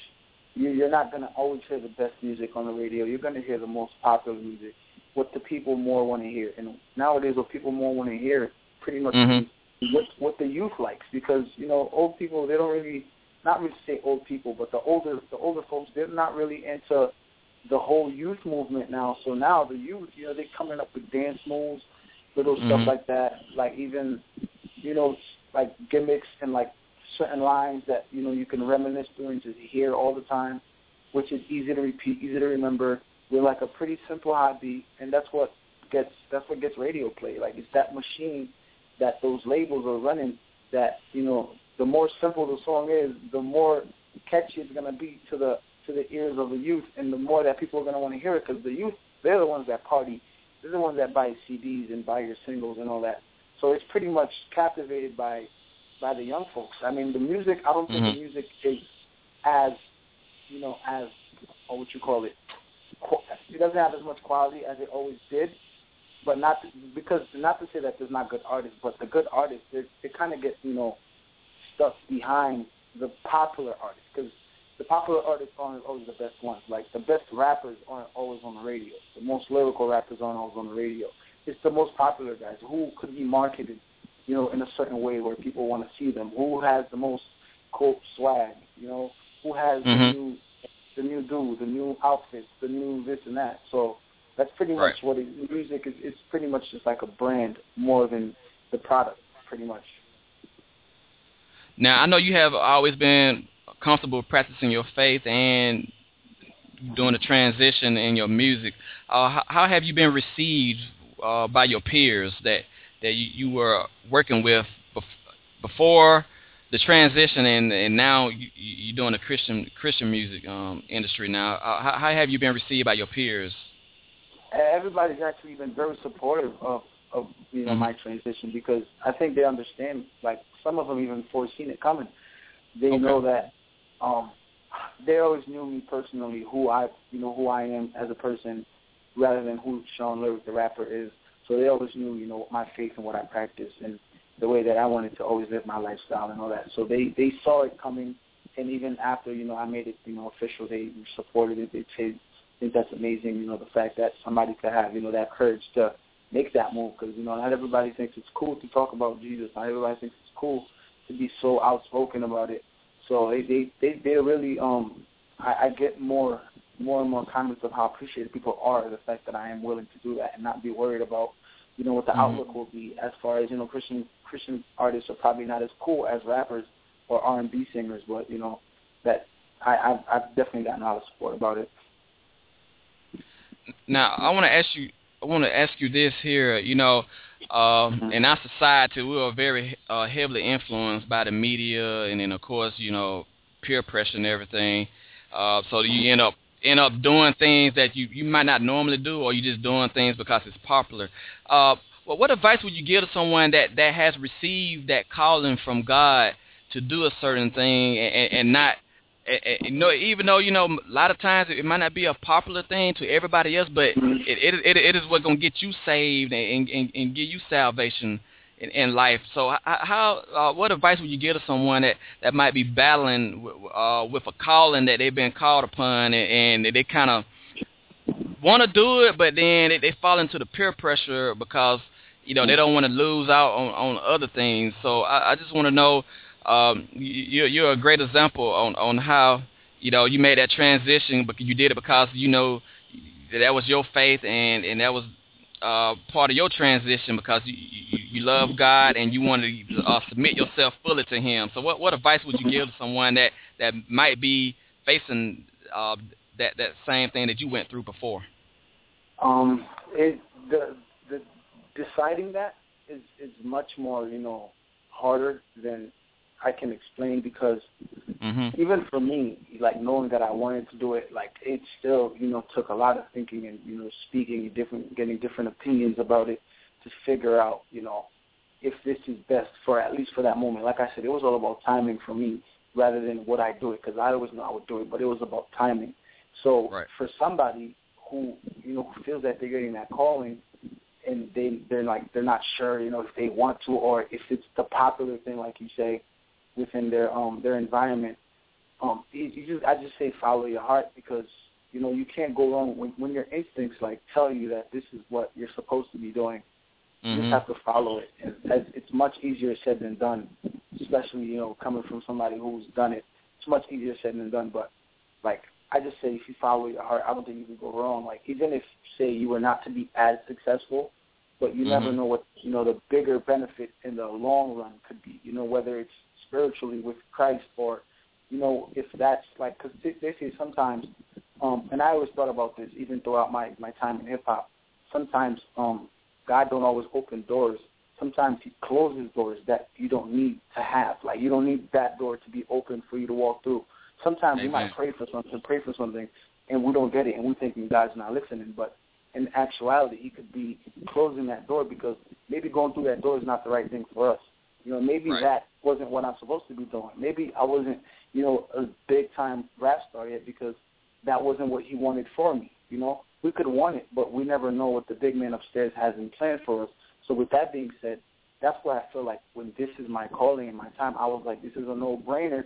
you, you're not gonna always hear the best music on the radio. You're gonna hear the most popular music, what the people more want to hear. And nowadays, what people more want to hear, pretty much Mhm. is what what the youth likes. Because you know, old people they don't really not really say old people, but the older the older folks they're not really into the whole youth movement now. So now the youth, you know, they're coming up with dance moves, little Mhm. stuff like that. Like even, you know, like gimmicks and like certain lines that you know you can reminisce through and just hear all the time, which is easy to repeat, easy to remember. We're like a pretty simple beat, and that's what gets that's what gets radio play. Like it's that machine that those labels are running. That you know, the more simple the song is, the more catchy it's gonna be to the to the ears of the youth, and the more that people are gonna want to hear it, because the youth they're the ones that party, they're the ones that buy CDs and buy your singles and all that. So it's pretty much captivated by by the young folks. I mean, the music. I don't think Mhm. the music is as you know as or what you call it. It doesn't have as much quality as it always did, but not because not to say that there's not good artists, but the good artists they they kind of get you know stuck behind the popular artists because the popular artists aren't always the best ones. Like the best rappers aren't always on the radio. The most lyrical rappers aren't always on the radio. It's the most popular guys who could be marketed, you know, in a certain way where people want to see them. Who has the most quote swag, you know? Who has Mhm. the new the new dude, the new outfits, the new this and that. So that's pretty much what it, music is. It's pretty much just like a brand more than the product, pretty much. Now I know you have always been comfortable practicing your faith and doing the transition in your music. Uh, how, how have you been received uh, by your peers that that you, you were working with bef- before the transition and and now you, you- you're doing the Christian Christian music um, industry now? Uh, how, how have you been received by your peers? everybody's actually been very supportive of of you know Mhm. my transition because I think they understand. Like some of them even foreseen it coming. They Okay. know that um they always knew me personally, who I you know who I am as a person, rather than who Sean Lyric the rapper is. So they always knew you know my faith and what I practice and the way that I wanted to always live my lifestyle and all that. So they they saw it coming, and even after you know I made it you know official, they supported it. They said I think that's amazing. You know, the fact that somebody could have you know that courage to make that move because you know not everybody thinks it's cool to talk about Jesus. Not everybody thinks it's cool to be so outspoken about it. So they they they they really um I, I get more more and more comments of how appreciative people are the fact that I am willing to do that and not be worried about you know what the Mhm. outlook will be as far as you know Christian Christian artists are probably not as cool as rappers or R and B singers, but you know that I I've, I've definitely gotten a lot of support about it. Now, I want to ask you. I want to ask you this here. You know, um, Mhm. in our society, we are very uh, heavily influenced by the media, and then of course, you know, peer pressure and everything. Uh, so you end up end up doing things that you you might not normally do, or you just doing things because it's popular. Uh, well, what advice would you give to someone that that has received that calling from God to do a certain thing and, and, not you know, even though you know a lot of times it might not be a popular thing to everybody else, but it it it, it is what's gonna get you saved and and, and give you salvation in, in life. So how uh, what advice would you give to someone that that might be battling uh, with a calling that they've been called upon and, and they kind of want to do it, but then they, they fall into the peer pressure because you know they don't want to lose out on on other things. So I, I just want to know um, you, you're a great example on on how you know you made that transition, but you did it because you know that was your faith and and that was uh, part of your transition because you, you you love God and you want to uh, submit yourself fully to Him. So what what advice would you give to someone that that might be facing uh, that that same thing that you went through before? Um, it the the deciding that is is much more you know harder than I can explain because Mm-hmm. even for me, like knowing that I wanted to do it, like it still you know took a lot of thinking and you know speaking and different, getting different opinions about it to figure out you know if this is best for at least for that moment. Like I said, it was all about timing for me rather than would I do it because I always knew I would do it, but it was about timing. So Right. for somebody who you know who feels that they're getting that calling, and they they're like they're not sure, you know, if they want to or if it's the popular thing, like you say, within their um their environment. Um, you, just I just say follow your heart because you know you can't go wrong when when your instincts like tell you that this is what you're supposed to be doing. You Mhm. just have to follow it. And it's, it's much easier said than done, especially you know coming from somebody who's done it. It's much easier said than done. But like I just say, if you follow your heart, I don't think you can go wrong. Like even if say you were not to be as successful, but you never Mhm. know what you know the bigger benefit in the long run could be. You know whether it's spiritually with Christ or you know if that's like because they say sometimes, um, and I always thought about this even throughout my my time in hip hop. Sometimes um, God don't always open doors. Sometimes He closes doors that you don't need to have. Like you don't need that door to be open for you to walk through. Sometimes we might pray for something, pray for something, and we don't get it, and we thinking God's not listening. But in actuality, He could be closing that door because maybe going through that door is not the right thing for us. You know, maybe Right. that wasn't what I'm supposed to be doing. Maybe I wasn't, you know, a big time rap star yet because that wasn't what He wanted for me. You know, we could want it, but we never know what the big man upstairs has in plan for us. So with that being said, that's why I feel like when this is my calling and my time, I was like, this is a no-brainer.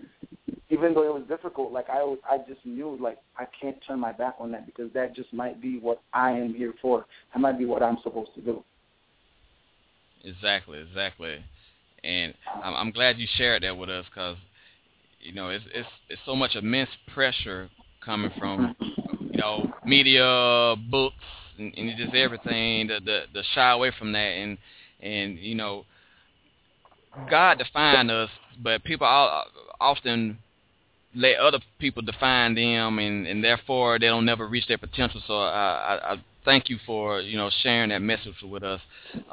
Even though it was difficult, like I, was- I just knew like I can't turn my back on that because that just might be what I am here for. That might be what I'm supposed to do. Exactly, exactly. And I'm, I'm glad you shared that with us because, you know, it's it's it's so much immense pressure coming from, you know, media, books, and, and just everything. The the the shy away from that, and and you know, God defined us, but people all, often let other people define them, and and therefore they don't never reach their potential. So I I, I thank you for you know sharing that message with us.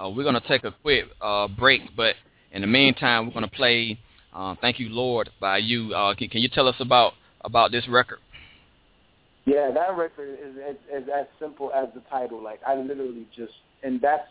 Uh, we're gonna take a quick uh, break, but in the meantime, we're gonna play uh, "Thank You Lord" by you. Uh, can, can you tell us about about this record? Yeah, that record is, is is as simple as the title. Like I literally just, and that's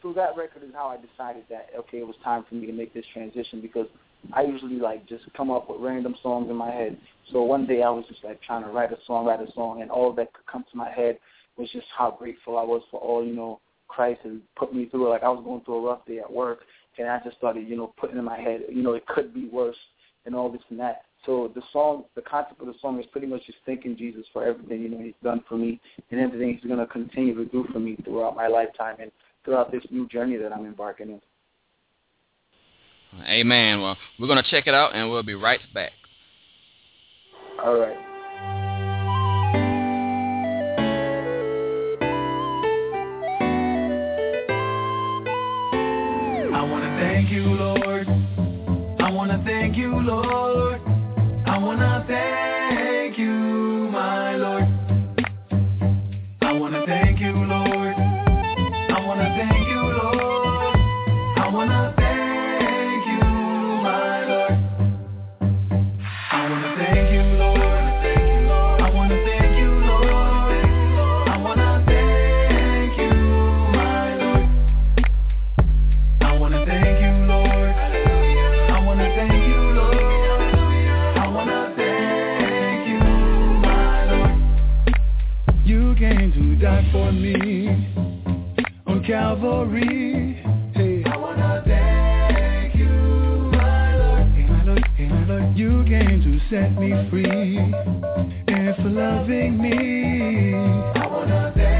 through that record is how I decided that okay, it was time for me to make this transition because I usually like just come up with random songs in my head. So one day I was just like trying to write a song, write a song, and all that could come to my head was just how grateful I was for all you know Christ has put me through. Like I was going through a rough day at work, and I just started you know putting in my head, you know, it could be worse and all this and that. So the song, the concept of the song is pretty much just thanking Jesus for everything you know He's done for me and everything He's going to continue to do for me throughout my lifetime and throughout this new journey that I'm embarking in. Amen. Well, we're gonna check it out, and we'll be right back. All right. Lord. Calvary. Hey. I wanna thank you, my Lord. Hey, my Lord, hey, my Lord. You came to set me free and for loving me. I wanna thank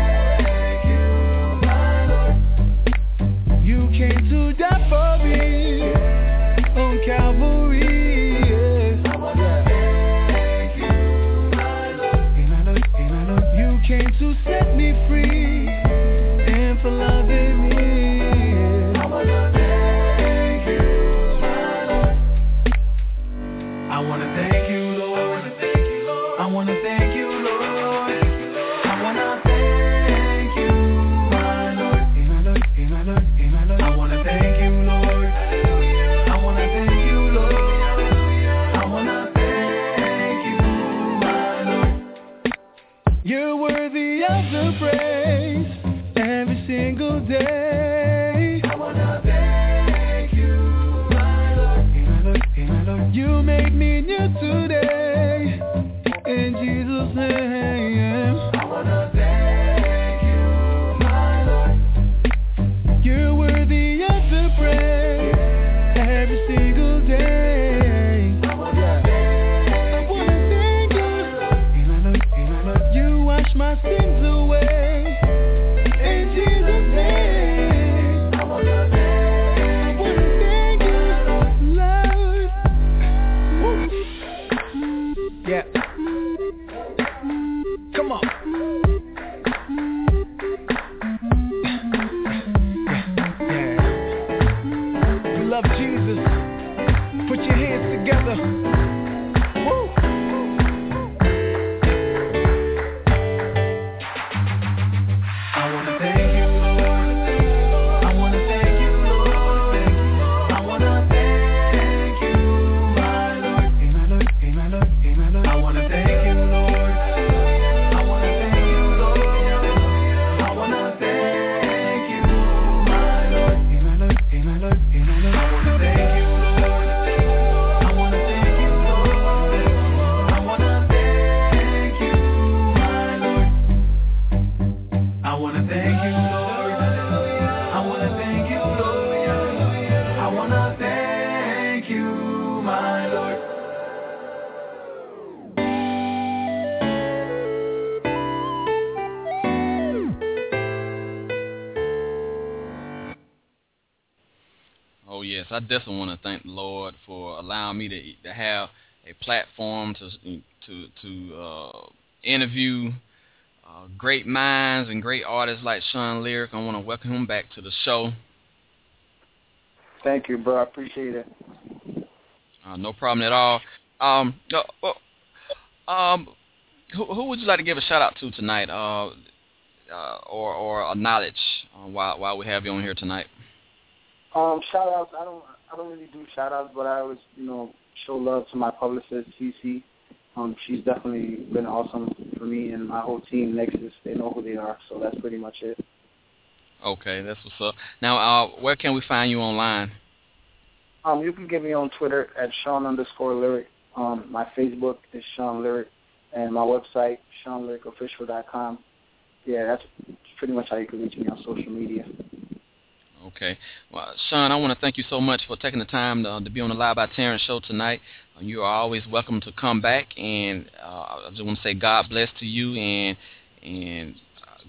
Yeah. Definitely want to thank the Lord for allowing me to to have a platform to to to uh, interview uh, great minds and great artists like Sean Lyric. I want to welcome him back to the show. Thank you, bro. I appreciate it. Uh, no problem at all. Um, uh, well, um, who, who would you like to give a shout out to tonight, uh, uh, or or a knowledge uh, while while we have you on here tonight? Um, shout outs. I don't I don't really do shout outs, but I always, you know, show love to my publicist, CC. Um, she's definitely been awesome for me and my whole team, Nexus. They know who they are, so that's pretty much it. Okay, that's what's up. Now, uh, where can we find you online? Um, you can get me on Twitter at Sean underscore Lyric. Um, my Facebook is Sean Lyric, and my website SeanLyricOfficial.com. Yeah, that's pretty much how you can reach me on social media. Okay. Well, Sean, I want to thank you so much for taking the time to, to be on the Live by Terrence show tonight. Uh, you are always welcome to come back, and uh, I just want to say God bless to you, and and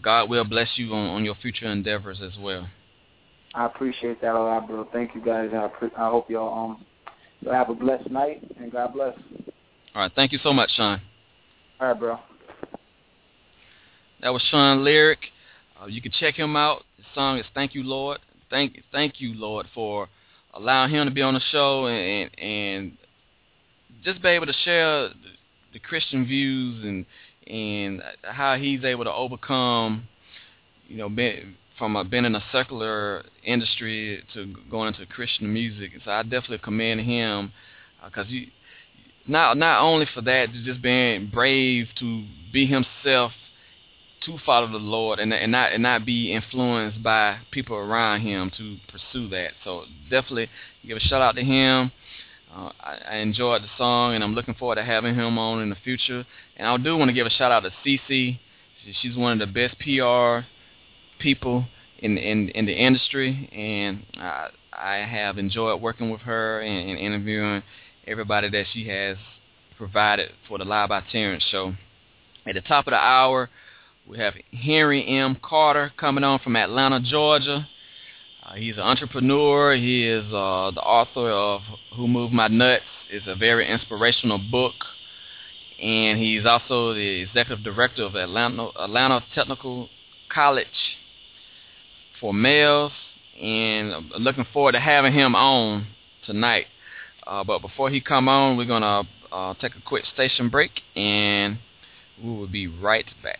God will bless you on, on your future endeavors as well. I appreciate that a lot, bro. Thank you guys. I, pre- I hope y'all um you'll have a blessed night, and God bless. All right. Thank you so much, Sean. All right, bro. That was Sean Lyric. Uh, you can check him out. His song is "Thank You, Lord." Thank, thank you, Lord, for allowing him to be on the show and and just be able to share the, Christian views and and how he's able to overcome, you know, being, from a, being in a secular industry to going into Christian music. So I definitely commend him uh, because you not not only for that, just being brave to be himself to follow the Lord and and not and not be influenced by people around him to pursue that. So definitely give a shout out to him. Uh, I, I enjoyed the song, and I'm looking forward to having him on in the future. And I do want to give a shout out to Cece. She's one of the best PR people in in in the industry, and I I have enjoyed working with her and, and interviewing everybody that she has provided for the Live by Terrence show. At the top of the hour, we have Henry M. Carter coming on from Atlanta, Georgia. Uh, he's an entrepreneur. He is uh, the author of Who Moved My Nuts. It's a very inspirational book. And he's also the executive director of Atlanta, Atlanta Technical College for males. And I'm looking forward to having him on tonight. Uh, but before he come on, we're going to uh, take a quick station break. And we will be right back.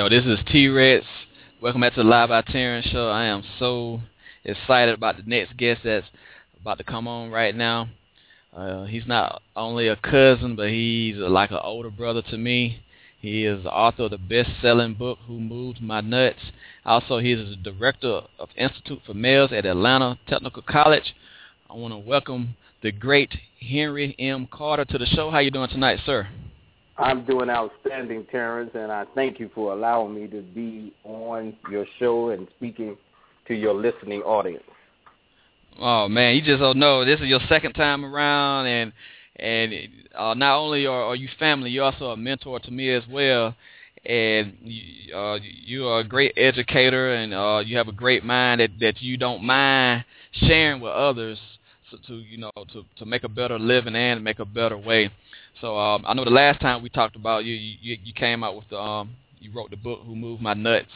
Yo, this is Tee Recx. Welcome back to the Live by Terrence show. I am so excited about the next guest that's about to come on right now. Uh, he's not only a cousin, but he's like an older brother to me. He is the author of the best-selling book "Who Moved My Nuts." Also, he is the director of Institute for Males at Atlanta Technical College. I want to welcome the great Henry M. Carter to the show. How you doing tonight, sir? I'm doing outstanding, Terrence, and I thank you for allowing me to be on your show and speaking to your listening audience. Oh man, you just don't know. This is your second time around, and and uh, not only are, are you family, you're also a mentor to me as well. And you, uh, you are a great educator, and uh, you have a great mind that that you don't mind sharing with others to, to you know to to make a better living and make a better way. So um, I know the last time we talked about you, you you came out with the um, you wrote the book "Who Moved My Nuts."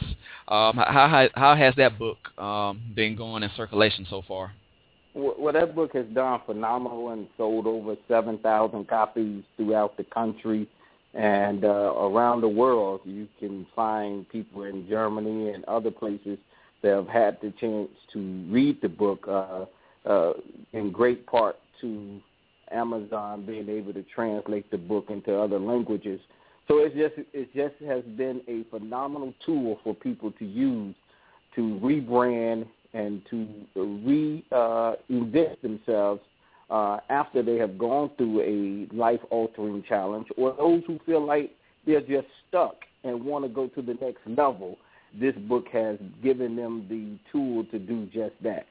Um, how how how has that book um, been going in circulation so far? Well, that book has done phenomenal and sold over 7,000 copies throughout the country and uh, around the world. You can find people in Germany and other places that have had the chance to read the book, uh, uh, in great part to Amazon being able to translate the book into other languages. So it's just it just has been a phenomenal tool for people to use to rebrand and to re uh, themselves uh, after they have gone through a life altering challenge, or those who feel like they're just stuck and want to go to the next level. This book has given them the tool to do just that.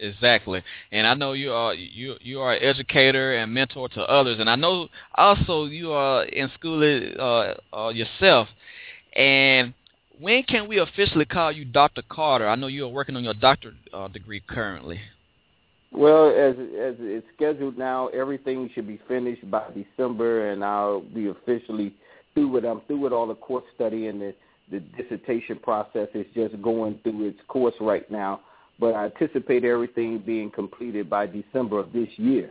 Exactly, and I know you are you you are an educator and mentor to others, and I know also you are in school uh, uh, yourself. And when can we officially call you Dr. Carter? I know you are working on your doctorate uh, degree currently. Well, as as it's scheduled now, everything should be finished by December, and I'll be officially through with. I'm through with all the course study, and the the dissertation process is just going through its course right now. But I anticipate everything being completed by December of this year,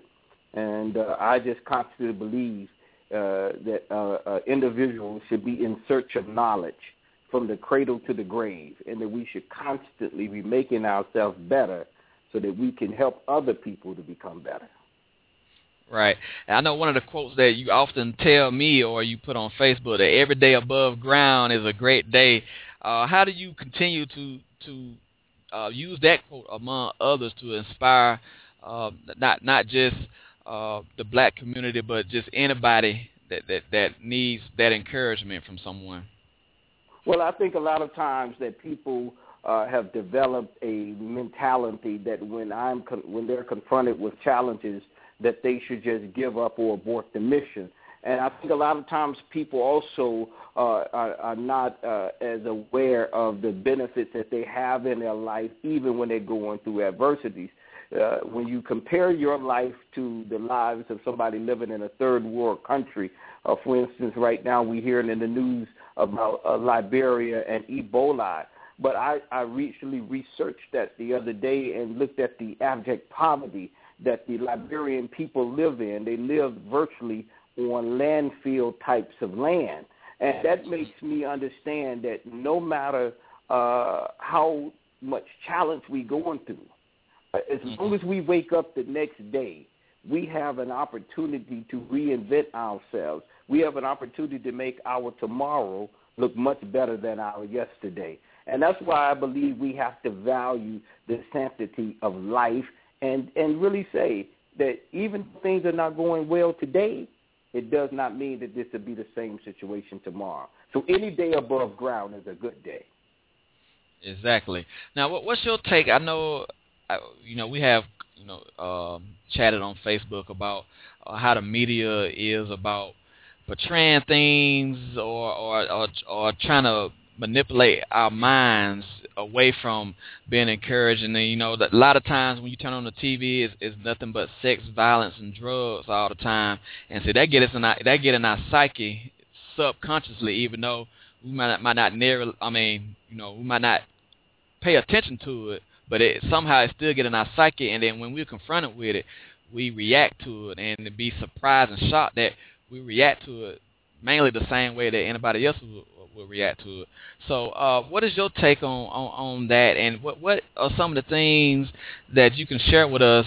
and uh, I just constantly believe uh, that uh, uh, individuals should be in search of knowledge from the cradle to the grave, and that we should constantly be making ourselves better so that we can help other people to become better. Right. And I know one of the quotes that you often tell me or you put on Facebook that every day above ground is a great day. Uh, how do you continue to to uh, use that quote among others to inspire uh, not not just uh, the black community, but just anybody that, that that needs that encouragement from someone? Well, I think a lot of times that people uh, have developed a mentality that when I'm con- when they're confronted with challenges, that they should just give up or abort the mission. And I think a lot of times people also uh, are, are not uh, as aware of the benefits that they have in their life, even when they're going through adversities. uh, when you compare your life to the lives of somebody living in a third world country, uh, for instance, right now we're hearing in the news about uh, Liberia and Ebola. But I, I recently researched that the other day and looked at the abject poverty that the Liberian people live in. They live virtually on landfill types of land. And that makes me understand that no matter uh, how much challenge we're going through, as long as we wake up the next day, we have an opportunity to reinvent ourselves. We have an opportunity to make our tomorrow look much better than our yesterday. And that's why I believe we have to value the sanctity of life and, and really say that even things are not going well today, it does not mean that this will be the same situation tomorrow. So any day above ground is a good day. Exactly. Now, what's your take? I know, you know, we have you know um, chatted on Facebook about uh, how the media is about portraying things or or or, or trying to manipulate our minds away from being encouraged. And then, you know, a lot of times when you turn on the TV, it's, it's nothing but sex, violence, and drugs all the time. And so that get us in our, that get in our psyche subconsciously, even though we might not, might not near. I mean, you know, we might not pay attention to it, but it somehow it still get in our psyche. And then when we're confronted with it, we react to it and be surprised and shocked that we react to it mainly the same way that anybody else would, react to it. So, uh, what is your take on, on, on that, and what what are some of the things that you can share with us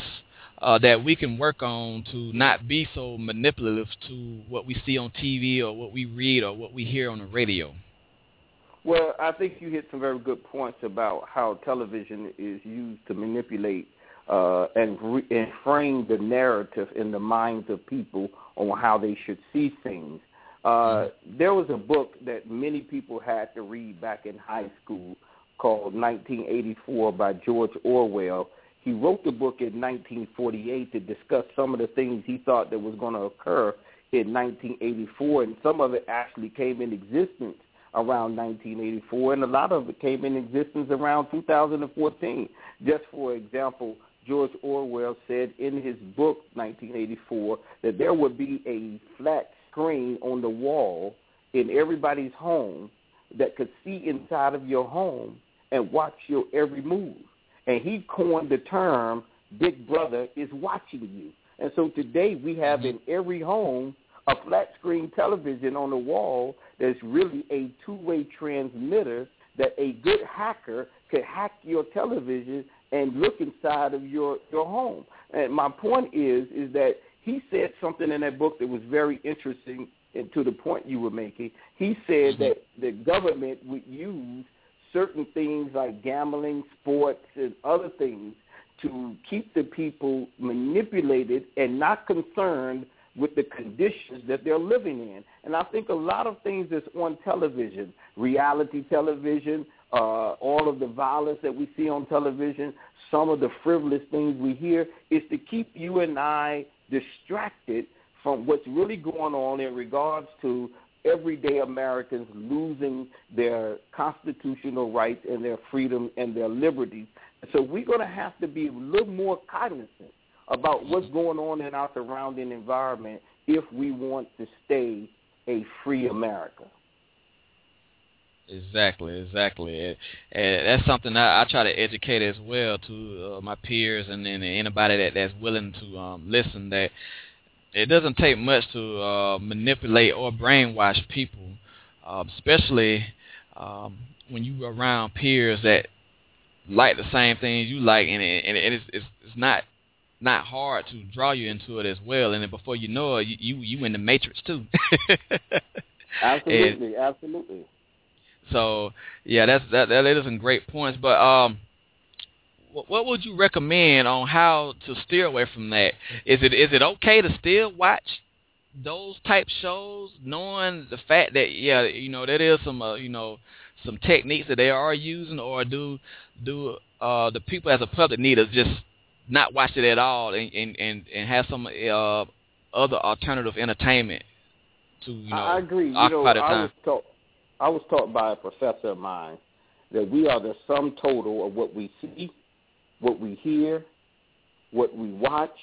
uh, that we can work on to not be so manipulative to what we see on TV or what we read or what we hear on the radio? Well, I think you hit some very good points about how television is used to manipulate uh, and, re- and frame the narrative in the minds of people on how they should see things. Uh, there was a book that many people had to read back in high school called 1984 by George Orwell. He wrote the book in 1948 to discuss some of the things he thought that was going to occur in 1984, and some of it actually came in existence around 1984, and a lot of it came in existence around 2014. Just for example, George Orwell said in his book 1984 that there would be a flat screen on the wall in everybody's home that could see inside of your home and watch your every move. And he coined the term Big Brother is watching you. And so today we have in mm-hmm. every home a flat screen television on the wall that's really a two-way transmitter that a good hacker could hack your television and look inside of your your home. And my point is is that he said something in that book that was very interesting and to the point you were making. He said mm-hmm. that the government would use certain things like gambling, sports, and other things to keep the people manipulated and not concerned with the conditions that they're living in. And I think a lot of things that's on television, reality television, uh, all of the violence that we see on television, some of the frivolous things we hear, is to keep you and I distracted from what's really going on in regards to everyday Americans losing their constitutional rights and their freedom and their liberties. So we're going to have to be a little more cognizant about mm-hmm. what's going on in our surrounding environment if we want to stay a free America. Exactly, exactly, and, and that's something I, I try to educate as well to uh, my peers and, and anybody that that's willing to um, listen. That it doesn't take much to uh, manipulate or brainwash people, uh, especially um, when you are around peers that like the same things you like, and, it, and it's, it's it's not not hard to draw you into it as well. And then before you know it, you you, you in the matrix too. absolutely, and, absolutely. So yeah, that's that that is some great points. But um, what, what would you recommend on how to steer away from that? Is it is it okay to still watch those type shows, knowing the fact that yeah, you know there is some uh, you know some techniques that they are using, or do do uh, the people as a public need to just not watch it at all and and and, and have some uh, other alternative entertainment to you know I agree. You know, I was taught I was taught by a professor of mine that we are the sum total of what we see, what we hear, what we watch,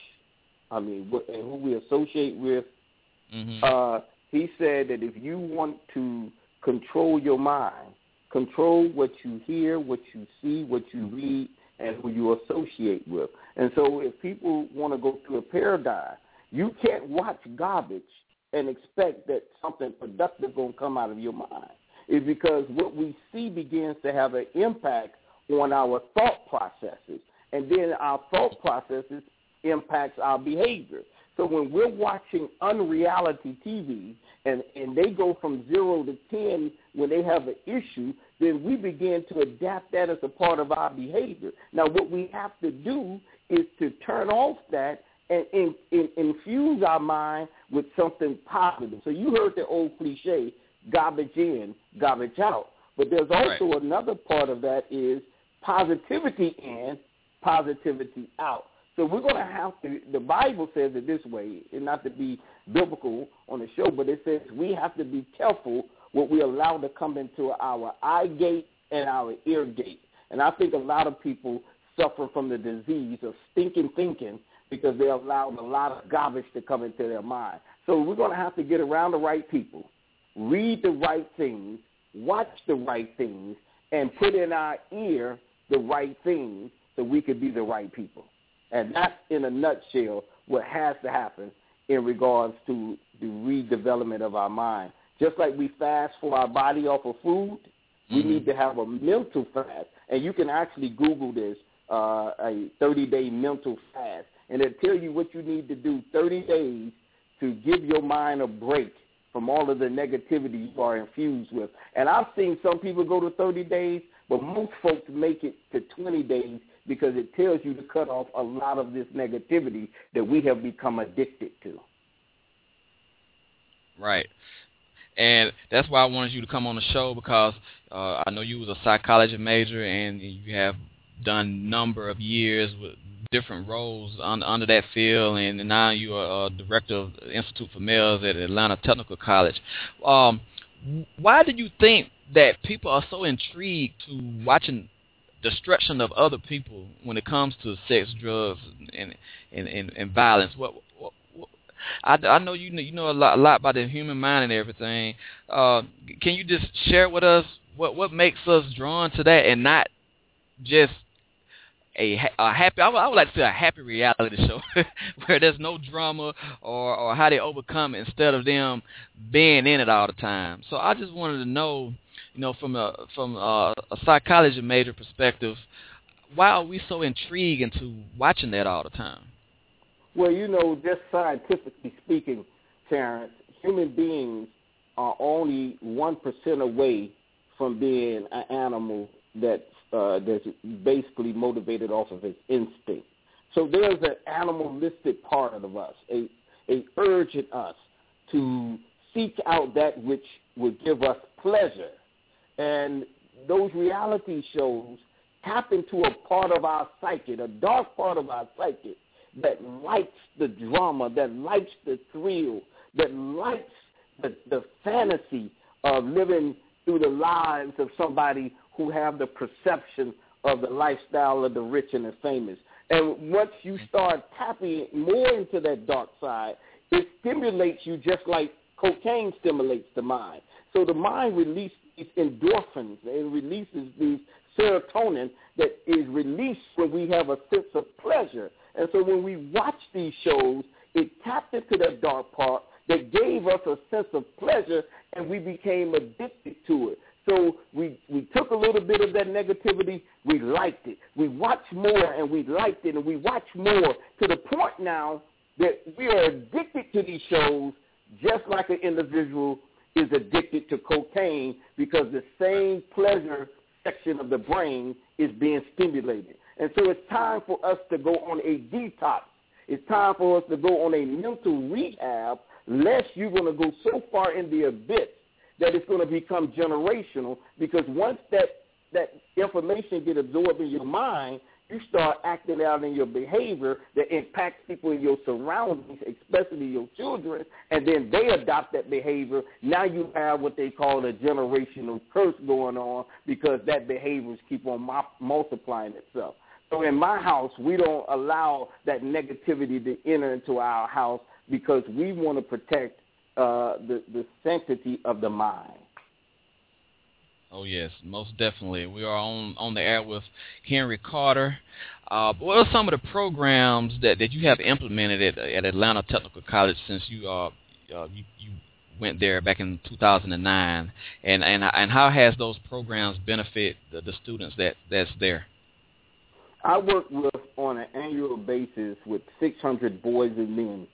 I mean, what, and who we associate with. Mm-hmm. Uh, he said that if you want to control your mind, control what you hear, what you see, what you read, and who you associate with. And so if people want to go through a paradigm, you can't watch garbage and expect that something productive going to come out of your mind. It's because what we see begins to have an impact on our thought processes. And then our thought processes impacts our behavior. So when we're watching unreality TV and, and they go from zero to 10 when they have an issue, then we begin to adapt that as a part of our behavior. Now, what we have to do is to turn off that and in, in, infuse our mind with something positive. So you heard the old cliche, garbage in, garbage out. But there's also Right. another part of that is positivity in, positivity out. So we're going to have to, the Bible says it this way, and not to be biblical on the show, but it says we have to be careful what we allow to come into our eye gate and our ear gate. And I think a lot of people suffer from the disease of stinking thinking because they allowed a lot of garbage to come into their mind. So we're going to have to get around the right people, read the right things, watch the right things, and put in our ear the right things so we could be the right people. And that's, in a nutshell, what has to happen in regards to the redevelopment of our mind. Just like we fast for our body off of food, we Mhm. need to have a mental fast. And you can actually Google this, uh, a 30-day mental fast, and it'll tell you what you need to do 30 days to give your mind a break from all of the negativity you are infused with. And I've seen some people go to 30 days, but most folks make it to 20 days because it tells you to cut off a lot of this negativity that we have become addicted to. Right. And that's why I wanted you to come on the show because uh, I know you was a psychology major and you have done number of years with different roles under, under that field, and now you are a director of the Institute for Males at Atlanta Technical College. Um, why do you think that people are so intrigued to watching destruction of other people when it comes to sex, drugs, and and, and, and violence? What, what, what I, I know you know you know a lot, a lot about the human mind and everything. Uh, can you just share with us what what makes us drawn to that and not just a, a happy I would, I would like to say a happy reality show where there's no drama or or how they overcome it instead of them being in it all the time. So I just wanted to know, you know, from a from a, a psychology major perspective, why are we so intrigued into watching that all the time? Well, you know, just scientifically speaking, Terrence, human beings are only one percent away from being an animal that uh, that's basically motivated off of his instinct. So there's an animalistic part of us, a a urge in us to seek out that which would give us pleasure, and those reality shows tap into a part of our psyche, a dark part of our psyche that likes the drama, that likes the thrill, that likes the, the fantasy of living through the lives of somebody who have the perception of the lifestyle of the rich and the famous. And once you start tapping more into that dark side, it stimulates you just like cocaine stimulates the mind. So the mind releases these endorphins and releases these serotonin that is released when we have a sense of pleasure. And so when we watch these shows, it tapped into that dark part that gave us a sense of pleasure and we became addicted to it. So we, we took a little bit of that negativity, we liked it. We watched more and we liked it and we watched more to the point now that we are addicted to these shows just like an individual is addicted to cocaine because the same pleasure section of the brain is being stimulated. And so it's time for us to go on a detox. It's time for us to go on a mental rehab, lest you're going to go so far in the abyss that it's going to become generational because once that, that information get absorbed in your mind, you start acting out in your behavior that impacts people in your surroundings, especially your children, and then they adopt that behavior. Now you have what they call a generational curse going on because that behavior keep on multiplying itself. So in my house, we don't allow that negativity to enter into our house because we want to protect uh, the the sanctity of the mind. Oh yes, most definitely. We are on on the air with Henry Carter. Uh, what are some of the programs that, that you have implemented at, at Atlanta Technical College since you uh, uh you, you went there back in 2009, and and and how has those programs benefit the, the students that that's there? I work with on an annual basis with 600 boys and men,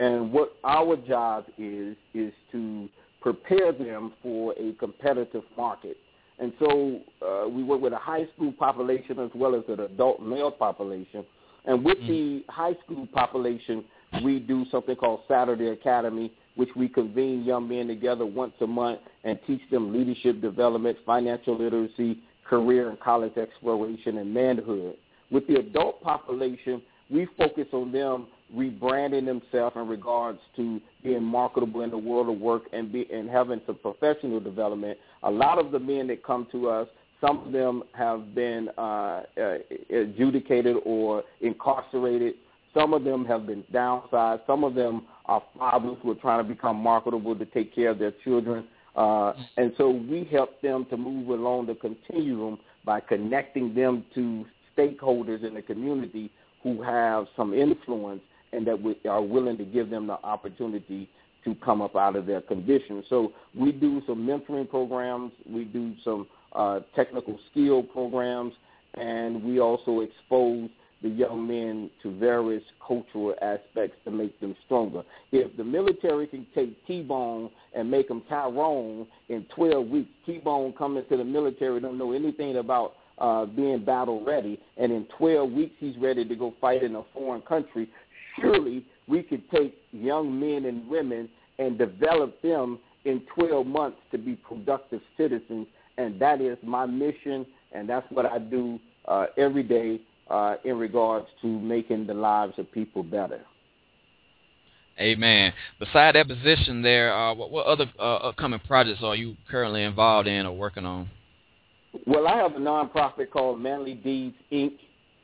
and what our job is is to prepare them for a competitive market. And so uh, we work with a high school population as well as an adult male population. And with mm. the high school population, we do something called Saturday Academy, which we convene young men together once a month and teach them leadership development, financial literacy, career and college exploration, and manhood. With the adult population, we focus on them rebranding themselves in regards to being marketable in the world of work and be and having some professional development. A lot of the men that come to us, some of them have been uh, uh, adjudicated or incarcerated. Some of them have been downsized. Some of them are fathers who are trying to become marketable to take care of their children. Uh, and so we help them to move along the continuum by connecting them to stakeholders in the community who have some influence and that we are willing to give them the opportunity to come up out of their condition. So we do some mentoring programs, we do some uh, technical skill programs, and we also expose the young men to various cultural aspects to make them stronger. If the military can take T-Bone and make him Tyrone in 12 weeks, T-Bone coming to the military don't know anything about uh, being battle ready, and in 12 weeks he's ready to go fight in a foreign country, surely we could take young men and women and develop them in 12 months to be productive citizens. And that is my mission, and that's what I do uh, every day uh, in regards to making the lives of people better. Amen. Beside that position there, uh, what, what other uh, upcoming projects are you currently involved in or working on? Well, I have a nonprofit called Manly Deeds Inc.,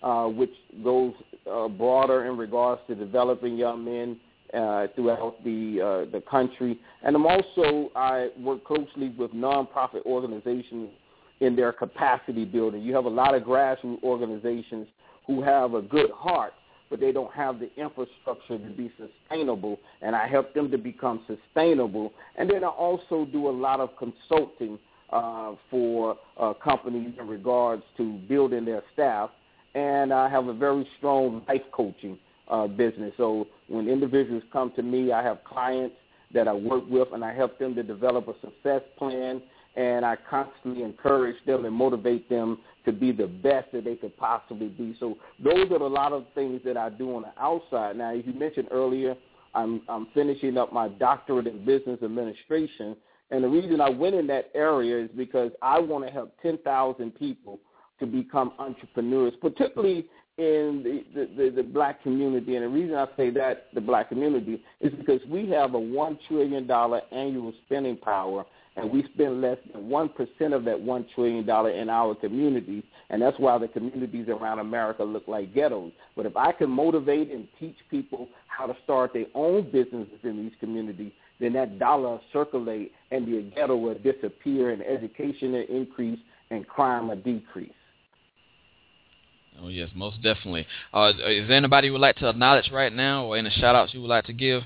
uh, which goes uh, broader in regards to developing young men uh, throughout the uh, the country. And I'm also I work closely with nonprofit organizations in their capacity building. You have a lot of grassroots organizations who have a good heart, but they don't have the infrastructure to be sustainable. And I help them to become sustainable. And then I also do a lot of consulting uh, for uh, companies in regards to building their staff and I have a very strong life coaching uh, business. So when individuals come to me, I have clients that I work with, and I help them to develop a success plan, and I constantly encourage them and motivate them to be the best that they could possibly be. So those are a lot of things that I do on the outside. Now, as you mentioned earlier, I'm, I'm finishing up my doctorate in business administration, and the reason I went in that area is because I want to help 10,000 people to become entrepreneurs, particularly in the, the, the, the black community. And the reason I say that, the black community, is because we have a $1 trillion annual spending power, and we spend less than 1% of that $1 trillion in our communities. And that's why the communities around America look like ghettos. But if I can motivate and teach people how to start their own businesses in these communities, then that dollar circulate and the ghetto will disappear and education will increase and crime will decrease. Oh yes, most definitely. Uh, is there anybody you would like to acknowledge right now, or any shout outs you would like to give?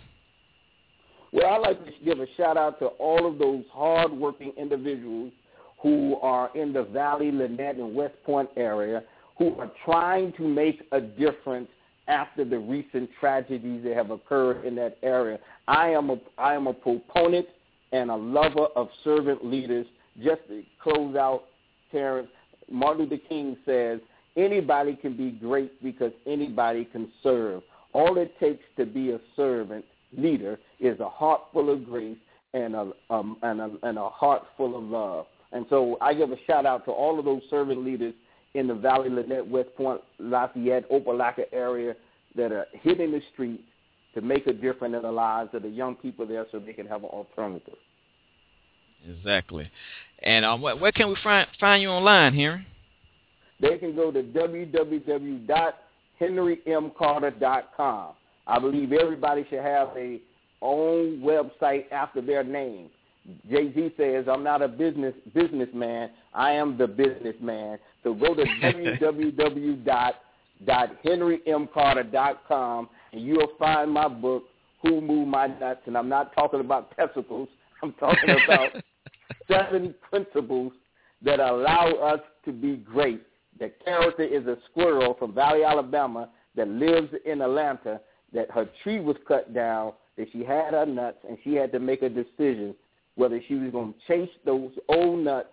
Well, I'd like to give a shout out to all of those hardworking individuals who are in the Valley, Lanett, and West Point area who are trying to make a difference after the recent tragedies that have occurred in that area. I am a I am a proponent and a lover of servant leaders. Just to close out, Terrence, Martin Luther King says, Anybody can be great because anybody can serve. All it takes to be a servant leader is a heart full of grace and a, um, and a, and a heart full of love. And so I give a shout out to all of those servant leaders in the Valley, Lanett, West Point, Lafayette, Opelika area that are hitting the streets to make a difference in the lives of the young people there so they can have an alternative. Exactly. And um, where, where can we find, find you online here? They can go to www.henrymcarter.com. I believe everybody should have a own website after their name. Jay Z says, "I'm not a business businessman. I am the businessman." So go to www.henrymcarter.com and you'll find my book, Who Moved My Nuts. And I'm not talking about testicles. I'm talking about seven principles that allow us to be great. The character is a squirrel from Valley, Alabama that lives in Atlanta, that her tree was cut down, that she had her nuts, and she had to make a decision whether she was going to chase those old nuts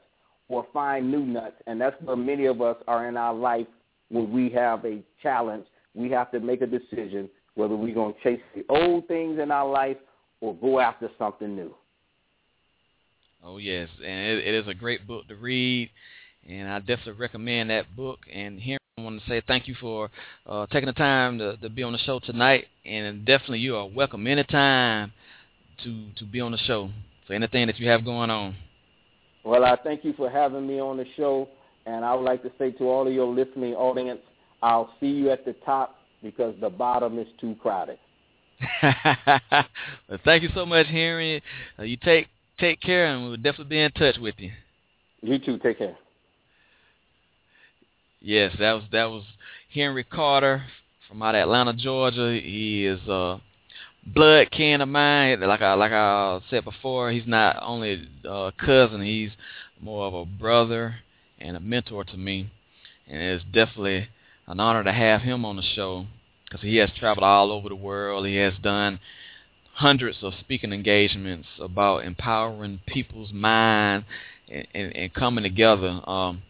or find new nuts. And that's where many of us are in our life when we have a challenge. We have to make a decision whether we're going to chase the old things in our life or go after something new. Oh yes, and it, it is a great book to read, and I definitely recommend that book. And here I want to say thank you for uh, taking the time to, to be on the show tonight, and definitely you are welcome anytime to to be on the show for anything that you have going on. Well, I thank you for having me on the show, and I would like to say to all of your listening audience, I'll see you at the top because the bottom is too crowded. well, thank you so much, Henry. Uh, you take take care, and we'll definitely be in touch with you. You too. Take care. Yes, that was that was Henry Carter from out of Atlanta, Georgia. He is a blood kin of mine. Like I like I said before, he's not only a cousin; he's more of a brother and a mentor to me. And it's definitely an honor to have him on the show because he has traveled all over the world. He has done hundreds of speaking engagements about empowering people's mind and, and, and coming together. Um,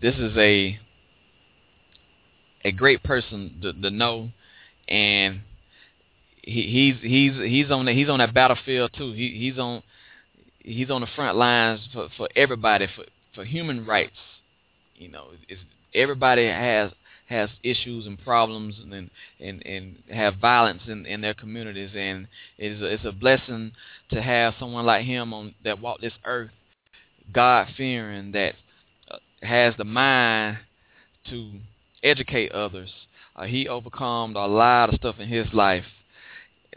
this is a a great person to, to know, and he, he's he's he's on the, he's on that battlefield too. He, he's on he's on the front lines for, for everybody for for human rights. You know, it's, everybody has has issues and problems and and and have violence in in their communities and it's a, it's a blessing to have someone like him on that walk this earth God fearing that uh, has the mind to educate others uh, he overcome a lot of stuff in his life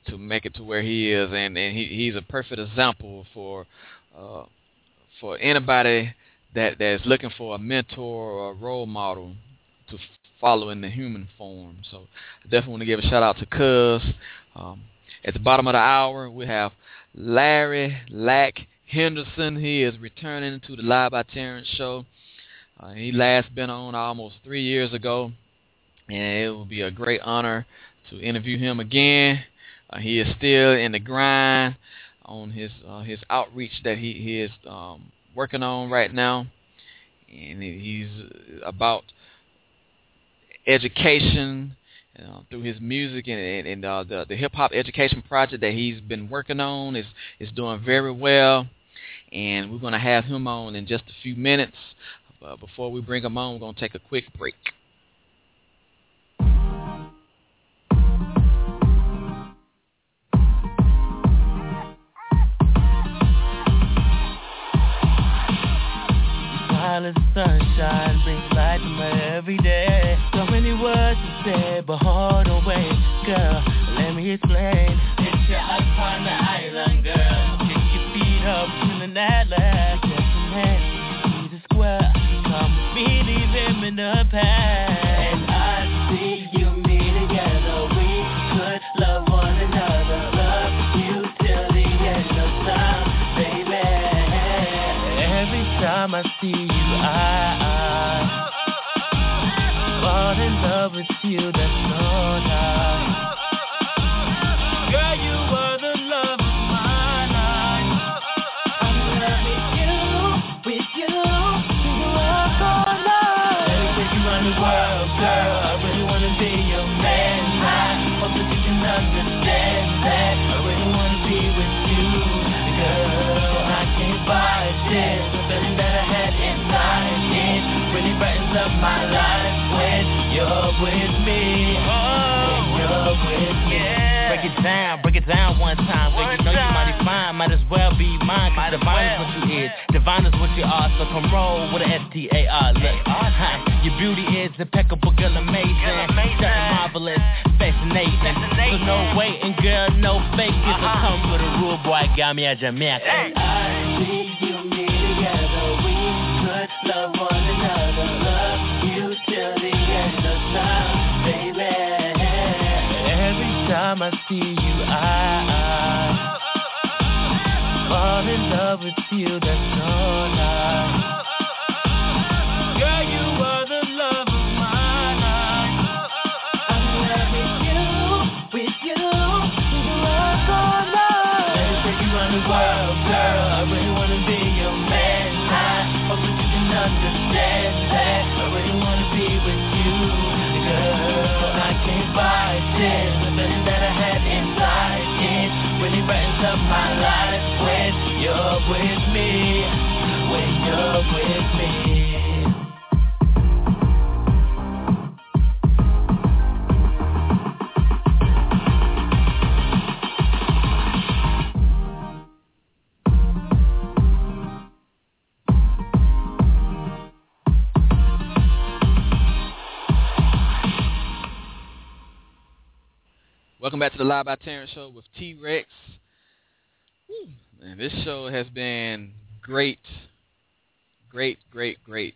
to make it to where he is and and he he's a perfect example for uh for anybody that that's looking for a mentor or a role model to follow in the human form. So I definitely want to give a shout out to Cuz. Um, at the bottom of the hour, we have Larry LAK Henderson. He is returning to the Live by Terrence show. Uh, he last been on almost three years ago, and it will be a great honor to interview him again. Uh, he is still in the grind on his uh, his outreach that he, he is um, working on right now, and he's about education uh, through his music and, and, and uh, the, the hip hop education project that he's been working on is is doing very well. And we're going to have him on in just a few minutes. Uh, before we bring them on, we're going to take a quick break. Silent sunshine brings light to my every day. So many words to say, but hold away, girl. Let me explain. Picture us on the island, girl. Kick your feet up in an atlas. In the past. And I see you, me together. We could love one another. Love you till the end of time, baby. Every time I see you, I, I fall in love with you. My life when you're with me. When you're with me. Break it down, break it down one time. Girl, you know you mighty fine, might as well be mine. Cause divine is what you is, divine is what you are. So come roll with S-T-A-R. Look. Your beauty is impeccable, girl, amazing. Something marvelous, fascinating. So no waiting, girl, no faking. So come with a rule, boy, got me a Jamaican. I time I see you, I, I fall in love with you. That's all I. World, girl. I really wanna be your man. Hope that you can understand that. I really wanna be with you, girl. I can't fight. Up my life when you're with me. When you're with me. Welcome back to the Live by Terrence show with Tee Recx. And this show has been great, great, great, great.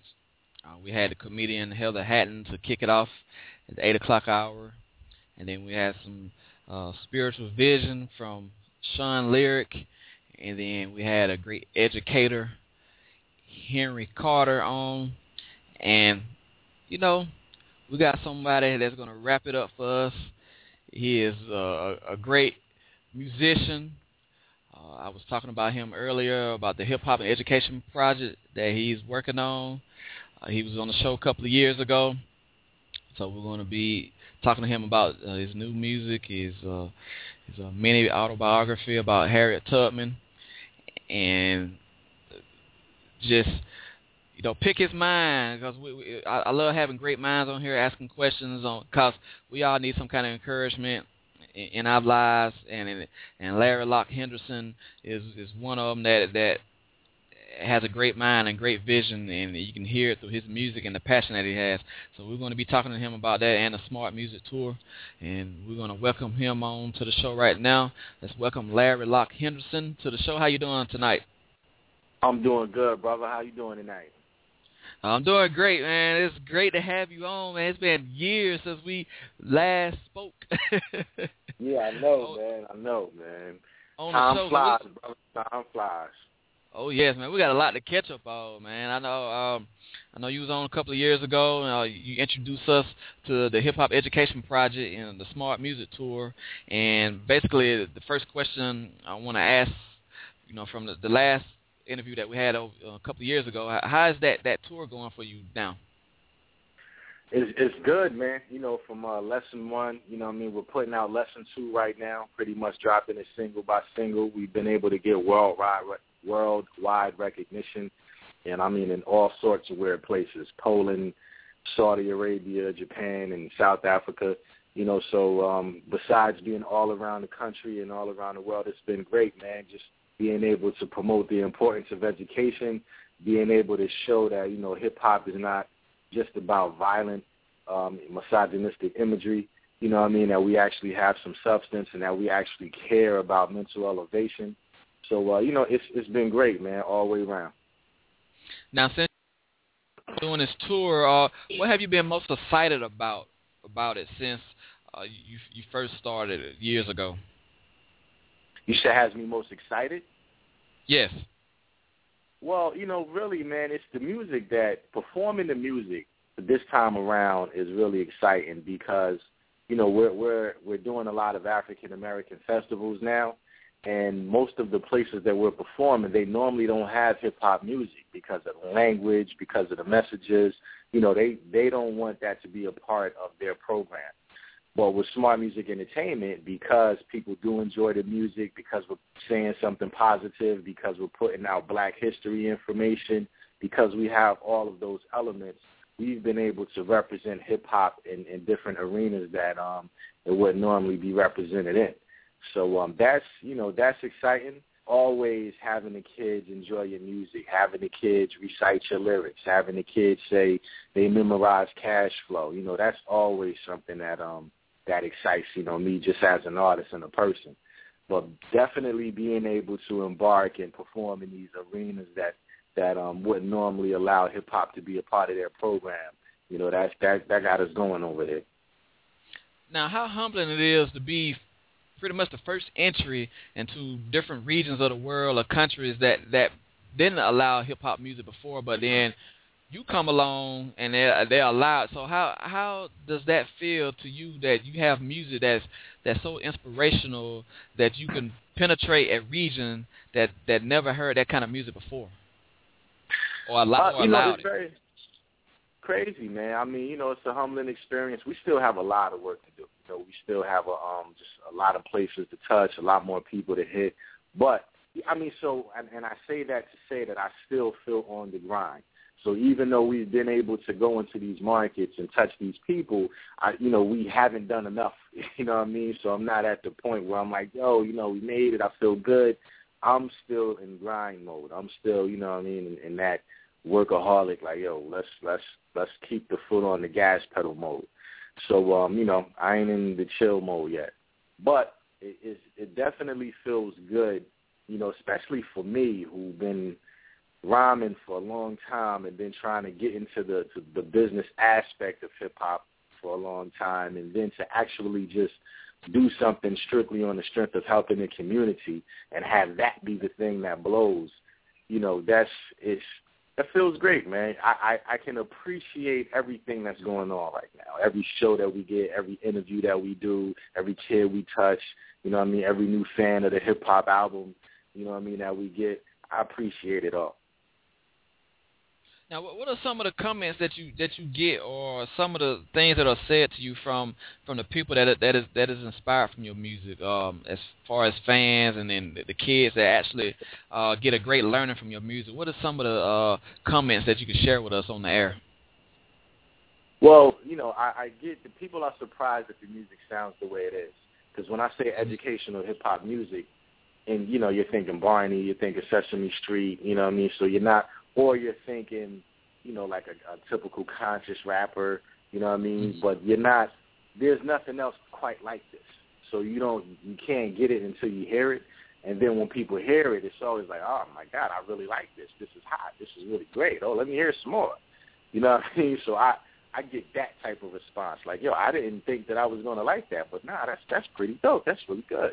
Uh, we had the comedian Heather Hatton to kick it off at the eight o'clock hour, and then we had some uh, spiritual vision from Sean Lyric, and then we had a great educator, Henry Carter, on, and you know, we got somebody that's gonna wrap it up for us. He is uh, a great musician. I was talking about him earlier about the hip hop and education project that he's working on. Uh, he was on the show a couple of years ago, so we're going to be talking to him about uh, his new music, his uh, his uh, mini autobiography about Harriet Tubman, and just you know pick his mind because we, we I, I love having great minds on here asking questions on because we all need some kind of encouragement in, our lives and and Larry LAK Henderson is is one of them that that has a great mind and great vision and you can hear it through his music and the passion that he has so we're going to be talking to him about that and the smart music tour and we're going to welcome him on to the show right now let's welcome Larry LAK Henderson to the show how you doing tonight I'm doing good, brother. How you doing tonight? I'm doing great, man. It's great to have you on, man. It's been years since we last spoke. Yeah, I know, man. I know, man. on Time the show. flies, brother. Time flies. Oh yes, man. We got a lot to catch up on, man. I know. Um, I know you was on a couple of years ago. And, uh, you introduced us to the Hip Hop Education Project and the Smart Music Tour. And basically, the first question I want to ask, you know, from the, the last interview that we had over, a couple of years ago, how- is that that tour going for you now? It's it's good, man. You know, from uh, lesson one, you know, I mean, we're putting out lesson two right now. Pretty much dropping it single by single. We've been able to get worldwide worldwide recognition, and I mean in all sorts of weird places: Poland, Saudi Arabia, Japan, and South Africa. You know, so um, besides being all around the country and all around the world, it's been great, man. Just being able to promote the importance of education, being able to show that you know hip hop is not just about violent, um, misogynistic imagery. You know what I mean? That we actually have some substance and that we actually care about mental elevation. So uh, you know, it's it's been great, man, all the way around. Now, since doing this tour, uh, what have you been most excited about about it since uh, you you first started years ago? You said has me most excited. Yes. Well, you know, really, man, it's the music that performing the music this time around is really exciting because you know we're we're we're doing a lot of African American festivals now, and most of the places that we're performing, they normally don't have hip hop music because of the language, because of the messages. You know, they they don't want that to be a part of their program. But with Smart Music Entertainment, because people do enjoy the music, because we're saying something positive, because we're putting out Black history information, because we have all of those elements, we've been able to represent hip hop in, in different arenas that um it wouldn't normally be represented in. So um that's you know that's exciting. always having the kids enjoy your music, having the kids recite your lyrics, having the kids say they memorize cash flow. You know, that's always something that um that excites, you know, me just as an artist and a person. But definitely being able to embark and perform in these arenas that that um wouldn't normally allow hip hop to be a part of their program. You know, that's that that got us going over there. Now, how humbling it is to be pretty much the first entry into different regions of the world or countries that that didn't allow hip hop music before, but then you come along and they're they're it. So how how does that feel to you that you have music that's that's so inspirational that you can penetrate a region that that never heard that kind of music before, or allow Uh, or you know, allowed it's it? very crazy, man. I mean, you know, it's a humbling experience. We still have a lot of work to do. You know, we still have a um just a lot of places to touch, a lot more people to hit. But I mean, so and, and I say that to say that I still feel on the grind. So even though we've been able to go into these markets and touch these people, I you know, we haven't done enough. You know what I mean? So I'm not at the point where I'm like, yo, you know, we made it. I feel good. I'm still in grind mode. I'm still, you know what I mean, in, in that workaholic, like, yo, let's let's let's keep the foot on the gas pedal mode. So um, you know, I ain't in the chill mode yet. But it it, it definitely feels good, you know, especially for me who've been rhyming for a long time and then trying to get into the to the business aspect of hip hop for a long time and then to actually just do something strictly on the strength of helping the community and have that be the thing that blows, you know, that's it's that feels great, man. I, I, I can appreciate everything that's going on right now. Every show that we get, every interview that we do, every kid we touch, you know what I mean, every new fan of the hip hop album, you know what I mean, that we get. I appreciate it all. Now, what what are some of the comments that you that you get, or some of the things that are said to you from from the people that that is that is inspired from your music, um, as far as fans and then the- the kids that actually uh, get a great learning from your music? What are some of the uh, comments that you can share with us on the air? Well, you know, I, I get the people are surprised that the music sounds the way it is. Because when I say educational hip hop music, and you know, you're thinking Barney, you're thinking Sesame Street, you know what I mean? So you're not, or you're thinking, you know, like a, a typical conscious rapper, you know what I mean? Mm-hmm. But you're not. There's nothing else quite like this. So you don't, you can't get it until you hear it. And then when people hear it, it's always like, oh my God, I really like this. This is hot. This is really great. Oh, let me hear some more. You know what I mean? So I, I get that type of response. Like, yo, I didn't think that I was gonna like that, but nah, that's that's pretty dope. That's really good.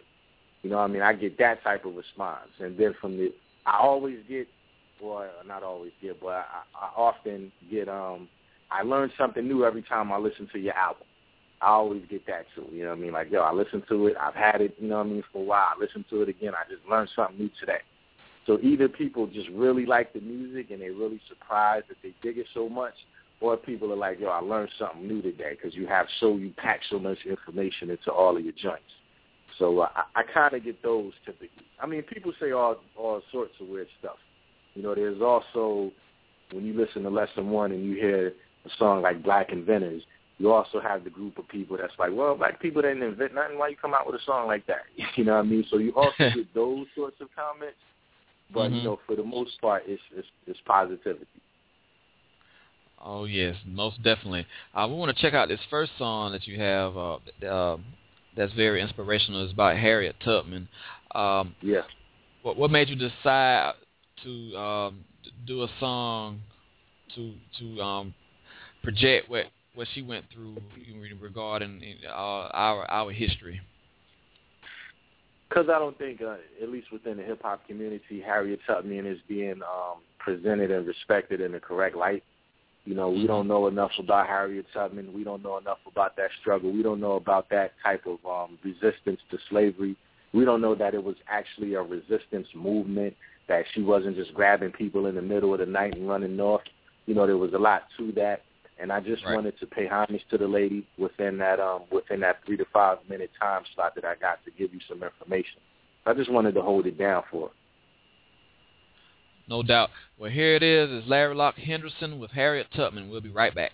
You know what I mean? I get that type of response, and then from the, I always get, or not always get, but I, I often get, um, I learn something new every time I listen to your album. I always get that too. You know what I mean? Like, yo, I listened to it. I've had it. You know what I mean for a while. I listened to it again. I just learned something new today. So either people just really like the music and they're really surprised that they dig it so much, or people are like, yo, I learned something new today because you have so you pack so much information into all of your joints. So uh, I, I kind of get those typically. I mean, people say all all sorts of weird stuff. You know, there's also when you listen to Lesson One and you hear a song like Black Inventors, you also have the group of people that's like, well, black people didn't invent nothing. Why you come out with a song like that? You know what I mean? So you also get those sorts of comments. But you Mhm. know, for the most part, it's it's, it's positivity. Oh yes, most definitely. Uh, we want to check out this first song that you have. Uh, uh, that's very inspirational. It's about Harriet Tubman. Um, Yeah. what what made you decide to um, do a song to to um, project what what she went through regarding uh, our our history? Because I don't think, uh, at least within the hip hop community, Harriet Tubman is being um, presented and respected in the correct light. You know, we don't know enough about Harriet Tubman. We don't know enough about that struggle. We don't know about that type of um, resistance to slavery. We don't know that it was actually a resistance movement, that she wasn't just grabbing people in the middle of the night and running north. You know, there was a lot to that. And I just Right. wanted to pay homage to the lady within that um within that three to five minute time slot that I got to give you some information. I just wanted to hold it down for her. No doubt. Well, here it is. It's Larry LAK Henderson with Harriet Tubman. We'll be right back.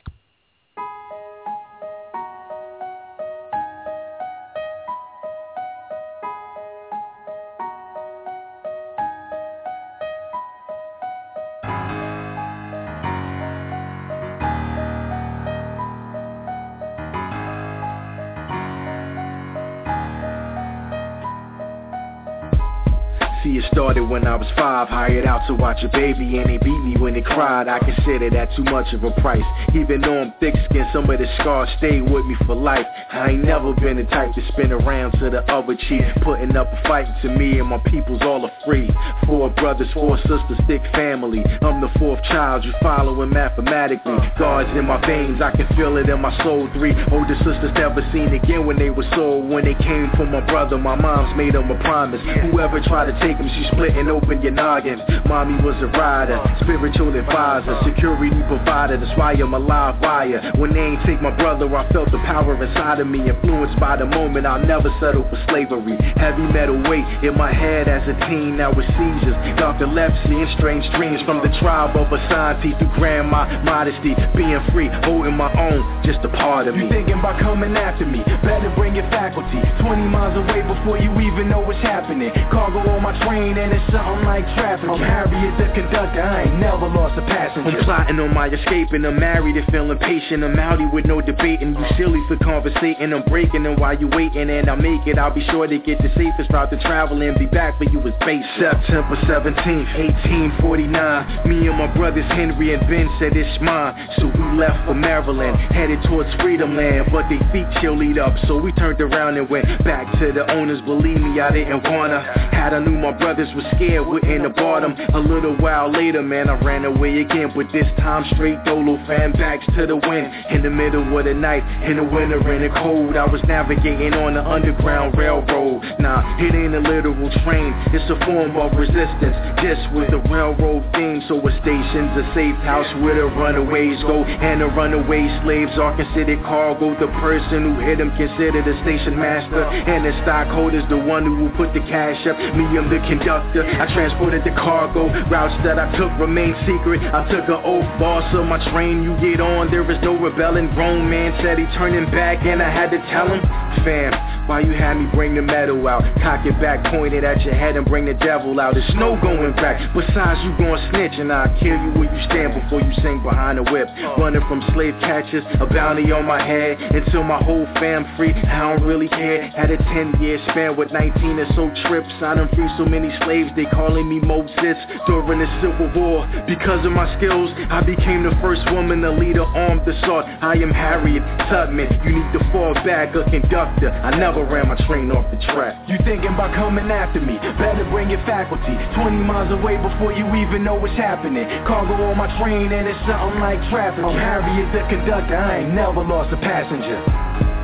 Started when I was five. Hired out to watch a baby and they beat me when they cried. I consider that too much of a price. Even though I'm thick-skinned, some of the scars stay with me for life. I ain't never been the type to spin around to the other cheek Putting up a fight to me and my people's all are free. Four brothers, four sisters, thick family. I'm the fourth child, you following mathematically. God's in my veins, I can feel it in my soul. Three older sisters never seen again when they were sold. When they came for my brother, my mom's made them a promise. Whoever tried to take them, she splitting open your noggin. Mommy was a rider, spiritual advisor Security provider, that's why I'm a live wire. When they ain't take my brother, I felt the power inside of me Influenced by the moment, I'll never settle for slavery. Heavy metal weight in my head as a teen, now with seizures. Narcolepsy and strange dreams From the tribe of Asante through grandma Modesty, being free, holding my own Just a part of me. You thinking about coming after me Better bring your faculty. 20 miles away before you even know what's happening. Cargo on my train and it's something like traffic. I'm Harriet the conductor, I ain't never lost a passenger. I'm plotting on my escape and I'm married and feeling patient. I'm outy with no debating. You silly for conversating. I'm breaking and while you waiting? And I make it I'll be sure to get the safest route to travel and be back for you as base September 17th, 1849 Me and my brothers Henry and Ben said it's mine. So we left for Maryland Headed towards freedom land. But they feet chillied up. So we turned around and went back to the owners. Believe me I didn't wanna. Had I knew my brothers were scared Wouldn't have bought them A little while later man I ran away again But this time straight dolo fan Backs to the wind. In the middle of the night In the winter and the cold I was navigating on the underground railroad. Nah it ain't a literal train It's a form of resistance. Just with the railroad theme So a station's a safe house where the runaways go. And the runaway slaves are considered cargo. The person who hit them considered a station master. And the stockholder's the one who will put the cash up. Me, I'm the conductor I transported the cargo. Routes that I took remain secret. I took an oath, boss of my train. You get on, there is no rebelling. Grown man said he turning back And I had to tell him Fam, why you had me bring the metal out? Cock it back, point it at your head and bring the devil out. There's no going back. Besides you gon' snitch and I'll kill you where you stand Before you sing behind the whip. Running from slave catchers, a bounty on my head Until my whole fam free, I don't really care. Had a 10 year span with 19 or so trips. I done free so many slaves, they calling me Moses During the Civil War, because of my skills I became the first woman to lead an armed assault. I am Harriet Tubman, you need to fall back a conductor. I never ran my train off the track. You thinking about coming after me? Better bring your faculty. 20 miles away before you even know what's happening. Cargo on my train and it's something like traffic I'm Harriet the conductor, I ain't never lost a passenger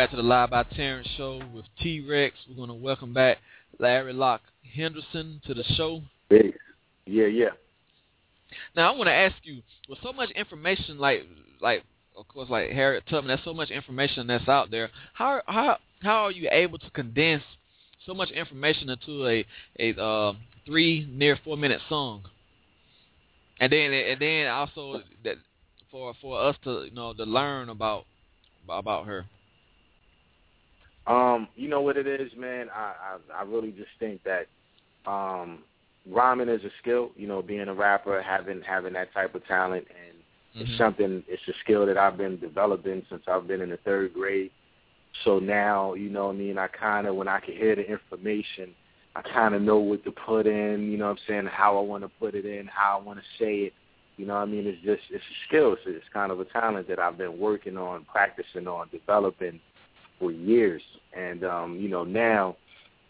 back to the Live by Terrence show with Tee Recx. We're going to welcome back Larry LAK Henderson to the show. Big. Yeah, yeah. Now I want to ask you, with so much information, like like of course like Harriet Tubman, there's so much information that's out there. How how how are you able to condense so much information into a a uh, three near four minute song? And then and then also that for for us to you know to learn about about her. Um, you know what it is, man. I I, I really just think that um, rhyming is a skill. You know, being a rapper, having having that type of talent, and Mm-hmm. it's something. It's a skill that I've been developing since I've been in the third grade. So now, you know, what I mean, I kind of when I can hear the information, I kind of know what to put in. You know, what I'm saying how I want to put it in, how I want to say it. You know, what I mean, it's just it's a skill. It's, it's kind of a talent that I've been working on, practicing on, developing for years. And um, you know, now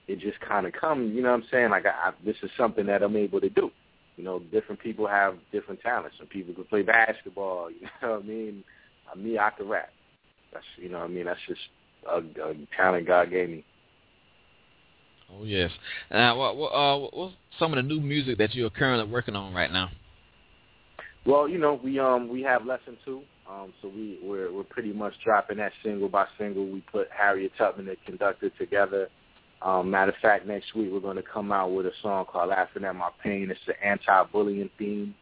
it just kind of comes. You know, what I'm saying like I, I, this is something that I'm able to do. You know, different people have different talents. Some people can play basketball. You know what I mean? Uh, me, I can rap. That's you know, what I mean, that's just a, a talent God gave me. Oh yes. Now, what what uh, what's some of the new music that you are currently working on right now? Well, you know, we um we have lesson two. Um, so we we're we're pretty much dropping that single by single. We put Harriet Tubman, the conductor, together. Um, matter of fact, next week we're going to come out with a song called "Laughing at My Pain." It's the anti-bullying theme.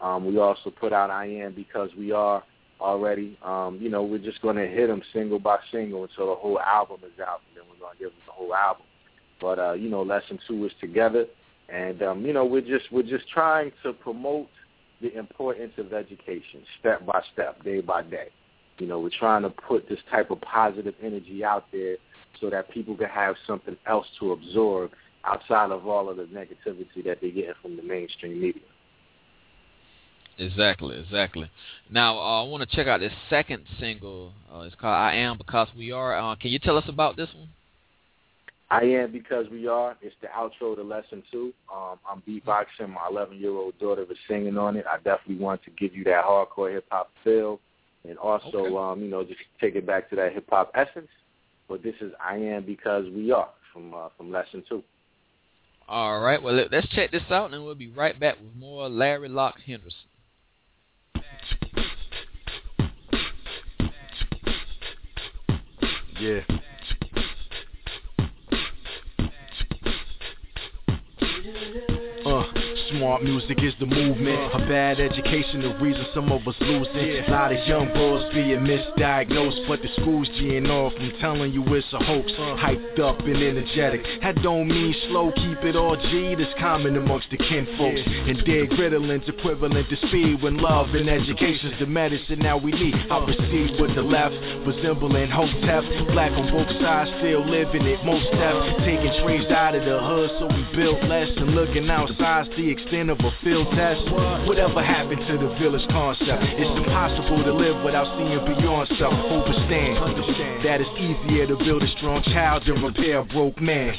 Um, we also put out "I Am" because we are already. Um, you know, we're just going to hit them single by single until the whole album is out, and then we're going to give them the whole album. but uh, you know, lesson two is together, and um, you know, we're just we're just trying to promote the importance of education, step by step, day by day. You know, we're trying to put this type of positive energy out there so that people can have something else to absorb outside of all of the negativity that they get from the mainstream media. Exactly, exactly. Now uh, I want to check out this second single. Uh, it's called "I Am Because We Are." Uh, can you tell us about this one? I am because we are. It's the outro to lesson two. Um, I'm beatboxing. My 11 year old daughter is singing on it. I definitely want to give you that hardcore hip hop feel, and also, Okay. um, you know, just take it back to that hip hop essence. But this is I am because we are from uh, from lesson two. All right. Well, let- let's check this out, and we'll be right back with more Larry LAK Henderson. Yeah. Uh, smart music is the movement. A bad education, the reason some of us losing. A lot of young boys being misdiagnosed, but the school's G'ing off. I'm telling you it's a hoax. Hyped up and energetic. That don't mean slow, keep it all G. That's common amongst the kinfolks. And dead Ritalins equivalent to speed when love and education's the medicine now we need. I proceed with the left, resembling Hotep. Black on both sides, still living it. Most steps taking trades out of the hood, so we built less and looking outside's the extent of a field test. Whatever happened to the village concept? It's impossible to live without seeing beyond self. Overstand that it's easier to build a strong child than repair a broke man.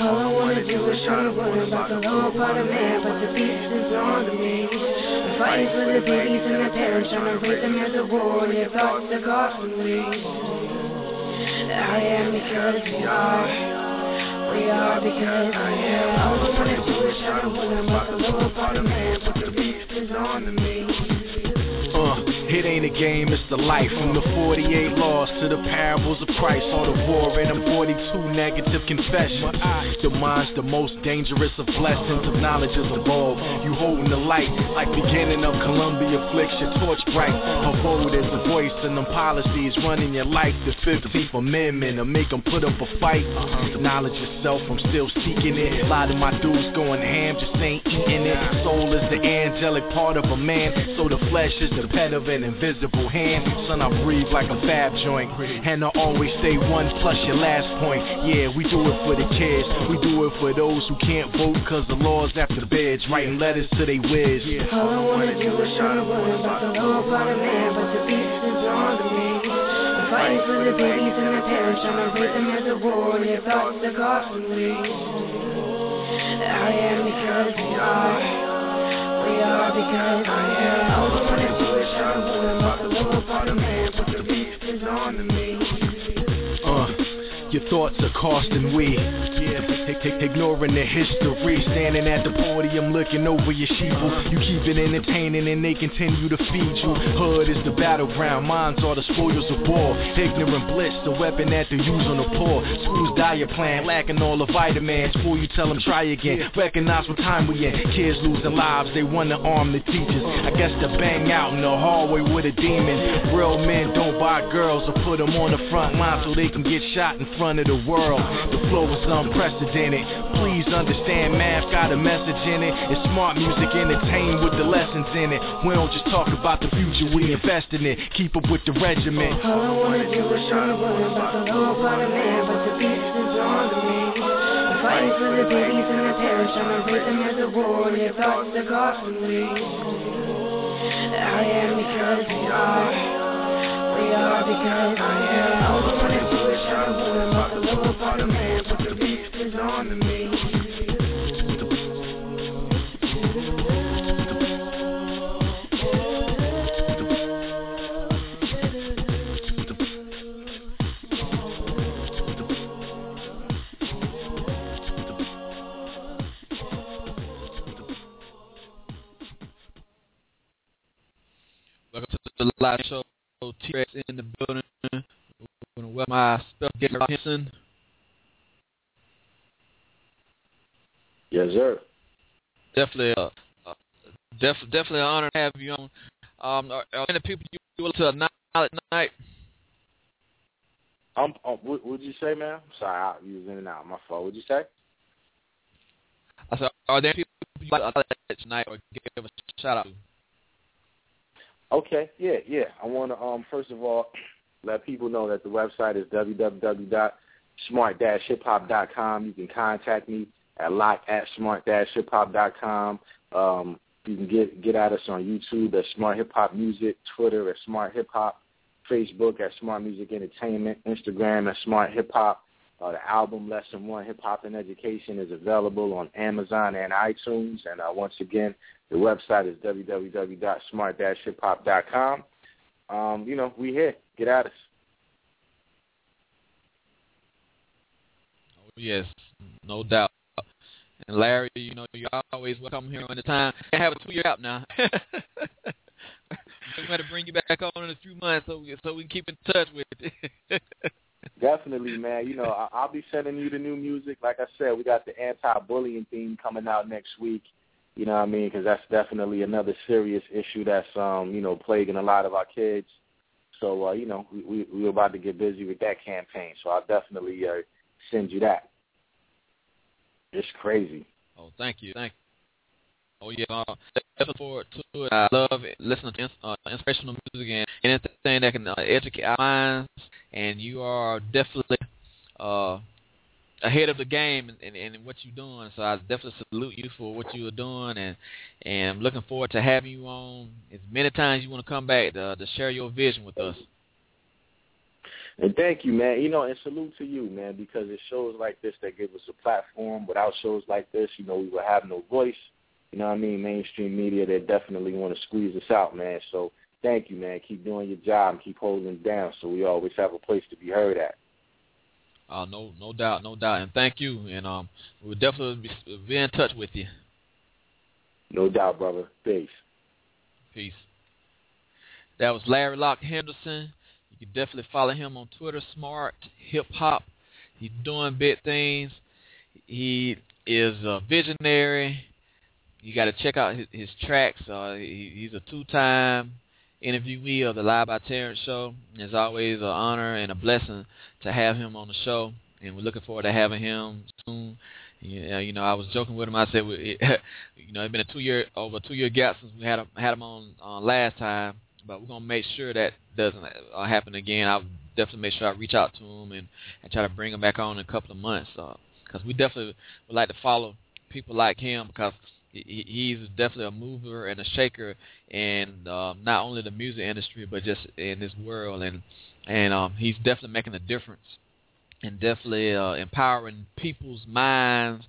All I wanna do is try to worry about the lower part of man, but the beast is on to me. I'm fighting for the babies and the parents, trying to raise them as a war, and their thoughts are costly. I am because we are. We are because I am. I wanna do is try to worry about the lower of man, but the beast is on to me. It ain't a game, it's the life. From the 48 laws to the parables of Christ. All the war and them 42 negative confessions. The mind's the most dangerous of blessings of knowledge is evolved. You holding the light like beginning of Columbia flicks your torch bright. Her vote is a voice and them policies running your life. The 15th Amendment to make them put up a fight. Knowledge yourself, I'm still seeking it. A lot of my dudes going ham, just ain't eating it. Soul is the angelic part of a man, so the flesh is the pet of an invisible hand. Son, I breathe like a fab joint, and I always stay one plus your last point. Yeah, we do it for the kids, we do it for those who can't vote cause the laws after the beds, writing letters to they whiz. All I wanna do is try to worry about the lower part of man, but the beast is on to me. I'm fighting for the babies and their parents, to raise them as a war, their thoughts are costly. I am because we are. We are because I am. I wanna do is try to worry about the lower part of man, but the beast is on to me. Uh, your thoughts are costing we. Ignoring the history, standing at the podium looking over your sheeple. You keep it entertaining and they continue to feed you. Hood is the battleground, minds are the spoils of war. Ignorant bliss, the weapon that they use on the poor. School's diet plan, lacking all the vitamins. Fool, you tell them try again, recognize what time we in. Kids losing lives, they wanna arm the teachers. I guess to bang out in the hallway with a demon. Real men don't buy girls or put them on the front line so they can get shot in front of the world. The flow is unprecedented. Please understand, math got a message in it. It's smart music, entertained with the lessons in it. We don't just talk about the future, we invest in it. Keep up with the regiment. All I wanna do is try to worry about the of man, but the beast is on to me. I'm fighting for the babies and their parents, to raise them as a war, their thoughts are costly. I am because we are. We are because I am. All I wanna do is try to worry about the lower part of man, but the beast on to me. Welcome to the live show. Tee Recx in the building. We're going to welcome my special guest, Henson. Yes, sir. Definitely, uh, uh, def- definitely an honor to have you on. Um, are, are any people you want to acknowledge tonight? Um, um what would you say, man? Sorry, I was in and out. My fault. What'd you say? I said, are there people you like to tonight or give a shout out to? Okay, yeah, yeah. I want to um first of all let people know that the website is www.smart-hiphop.com. You can contact me at lock at smart-hiphop.com. Um, you can get get at us on YouTube at Smart Hip Hop Music, Twitter at Smart Hip Hop, Facebook at Smart Music Entertainment, Instagram at Smart Hip Hop. Uh, the album Lesson One Hip Hop and Education is available on Amazon and iTunes. And uh, once again, the website is www.smart-hiphop.com. Um, you know, we here. Get at us. Oh, yes, no doubt. And Larry, you know, you always welcome here on the time. I have a two-year out now. we got to bring you back on in a few months so we, so we can keep in touch with it. Definitely, man. You know, I, I'll be sending you the new music. Like I said, we got the anti-bullying theme coming out next week. You know what I mean? Because that's definitely another serious issue that's um, you know plaguing a lot of our kids. So uh, you know, we, we we're about to get busy with that campaign. So I'll definitely uh, send you that. It's crazy. Oh, thank you, thank you. Oh yeah, uh, definitely forward to it. I love it. listening to uh, inspirational music and anything that can uh, educate our minds. And you are definitely uh, ahead of the game in, in, in what you're doing. So I definitely salute you for what you are doing, and and I'm looking forward to having you on as many times you want to come back to, to share your vision with us. And thank you, man. You know, and salute to you, man, because it shows like this that give us a platform. Without shows like this, you know, we would have no voice. You know what I mean? Mainstream media, they definitely want to squeeze us out, man. So thank you, man. Keep doing your job and keep holding it down so we always have a place to be heard at. Uh, no, no doubt, no doubt, and thank you. And um, we'll definitely be, be in touch with you. No doubt, brother. Peace. Peace. That was Larry LAK Henderson. You definitely follow him on Twitter. Smart Hip Hop. He's doing big things. He is a visionary. You got to check out his, his tracks. Uh, he, he's a two-time interviewee of the Live by Terrence show. It's always an honor and a blessing to have him on the show, and we're looking forward to having him soon. Yeah, you know, I was joking with him. I said, you know, it's been a two-year over two-year gap since we had him, had him on uh, last time, but we're gonna make sure that doesn't uh, happen again. I'll definitely make sure I reach out to him and, and try to bring him back on in a couple of months, because uh, we definitely would like to follow people like him because he, he's definitely a mover and a shaker in um, not only the music industry but just in this world, and and um, he's definitely making a difference and definitely uh, empowering people's minds,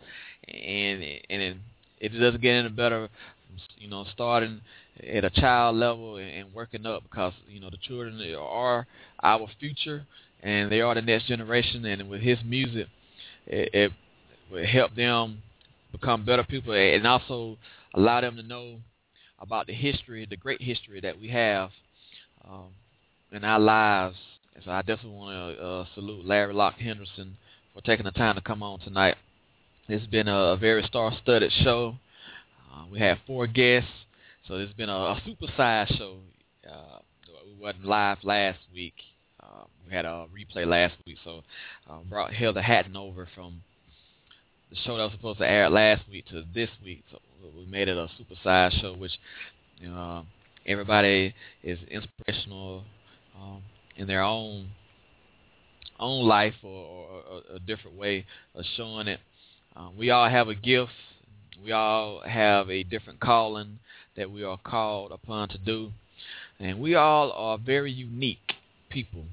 and and it, it doesn't get any better, you know, starting at a child level and, working up because you know the children are our future and they are the next generation, and with his music, it, it will help them become better people and also allow them to know about the history, the great history that we have um, in our lives. And so I definitely want to uh, salute Larry LAK Henderson for taking the time to come on tonight. It's been a, a very star-studded show. Uh, we had four guests, so it's been a, a super-sized show. Uh, we wasn't live last week. Uh, we had a replay last week, so uh, brought Heather Hatton over from the show that was supposed to air last week to this week. So we made it a supersized show, which you know everybody is inspirational um, in their own own life or, or, or a different way of showing it. Um, we all have a gift. We all have a different calling that we are called upon to do, and we all are very unique people.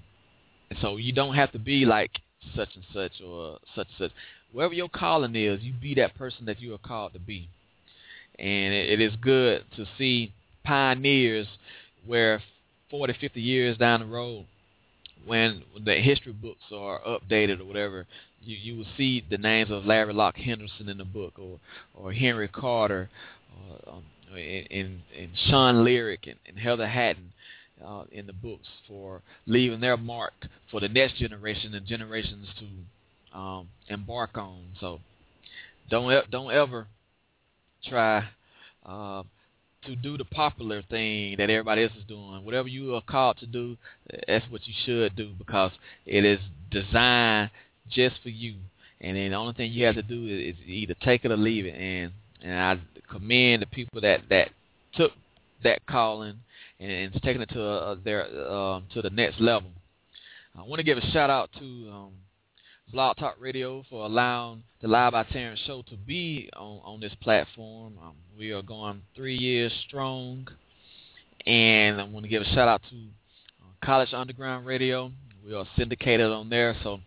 And so you don't have to be like such and such or such and such wherever your calling is, you be that person that you are called to be. And it, is good to see pioneers where 40, 50 years down the road, when the history books are updated or whatever, you you will see the names of Larry LAK Henderson in the book, or or Henry Carter, or, um, and, and Sean Lyric and, and Heather Hatton uh, in the books for leaving their mark for the next generation and generations to um, embark on. So don't don't ever try uh, to do the popular thing that everybody else is doing. Whatever you are called to do, that's what you should do because it is designed just for you. And then the only thing you have to do is, either take it or leave it. And and I commend the people that that took that calling and, and taking it to uh, their uh, to the next level. I want to give a shout out to um, Blog Talk Radio for allowing the Live by Terrence show to be on, on this platform. Um, we are going three years strong. And I want to give a shout out to uh, College Underground Radio. We are syndicated on there, so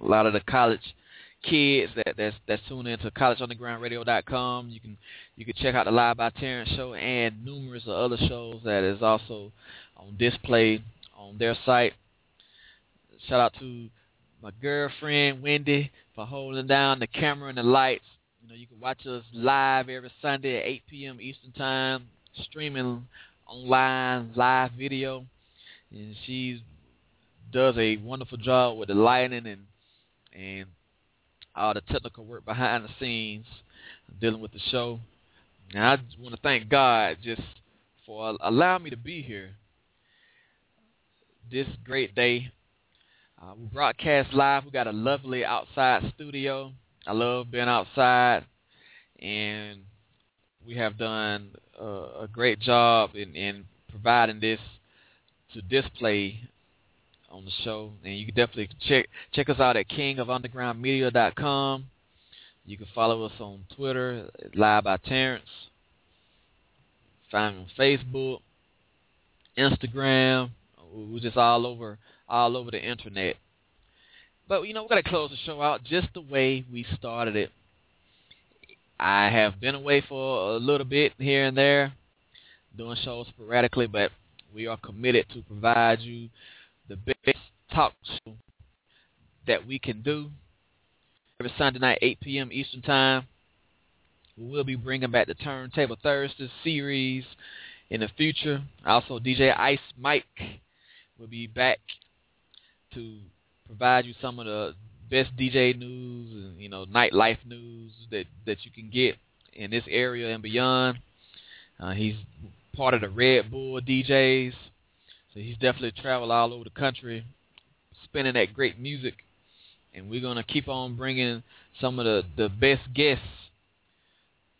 a lot of the college kids that that's that's tuning into collegeundergroundradio.com. You can you can check out the Live by Terrence show and numerous of other shows that is also on display on their site. Shout out to my girlfriend Wendy for holding down the camera and the lights. You know, you can watch us live every Sunday at 8 p.m. Eastern Time, streaming online live video, and she does a wonderful job with the lighting and and all the technical work behind the scenes dealing with the show. And I want to thank God just for allowing me to be here this great day uh, we broadcast live. We got a lovely outside studio. I love being outside, and we have done uh, a great job in, in providing this to display on the show. And you can definitely check check us out at kingofundergroundmedia.com. You can follow us on Twitter, Live by Terrence. Find me on Facebook, Instagram. We're just all over all over the internet. But you know, we're gonna close the show out just the way we started it. I have been away for a little bit here and there, doing shows sporadically, but we are committed to provide you the best talk show that we can do every Sunday night, 8 p.m. Eastern Time. We will be bringing back the Turntable Thursday series in the future. Also, DJ Ice Mike will be back to provide you some of the best DJ news and you know nightlife news that that you can get in this area and beyond. Uh, he's part of the Red Bull DJs, so he's definitely traveled all over the country, spinning that great music. And we're gonna keep on bringing some of the the best guests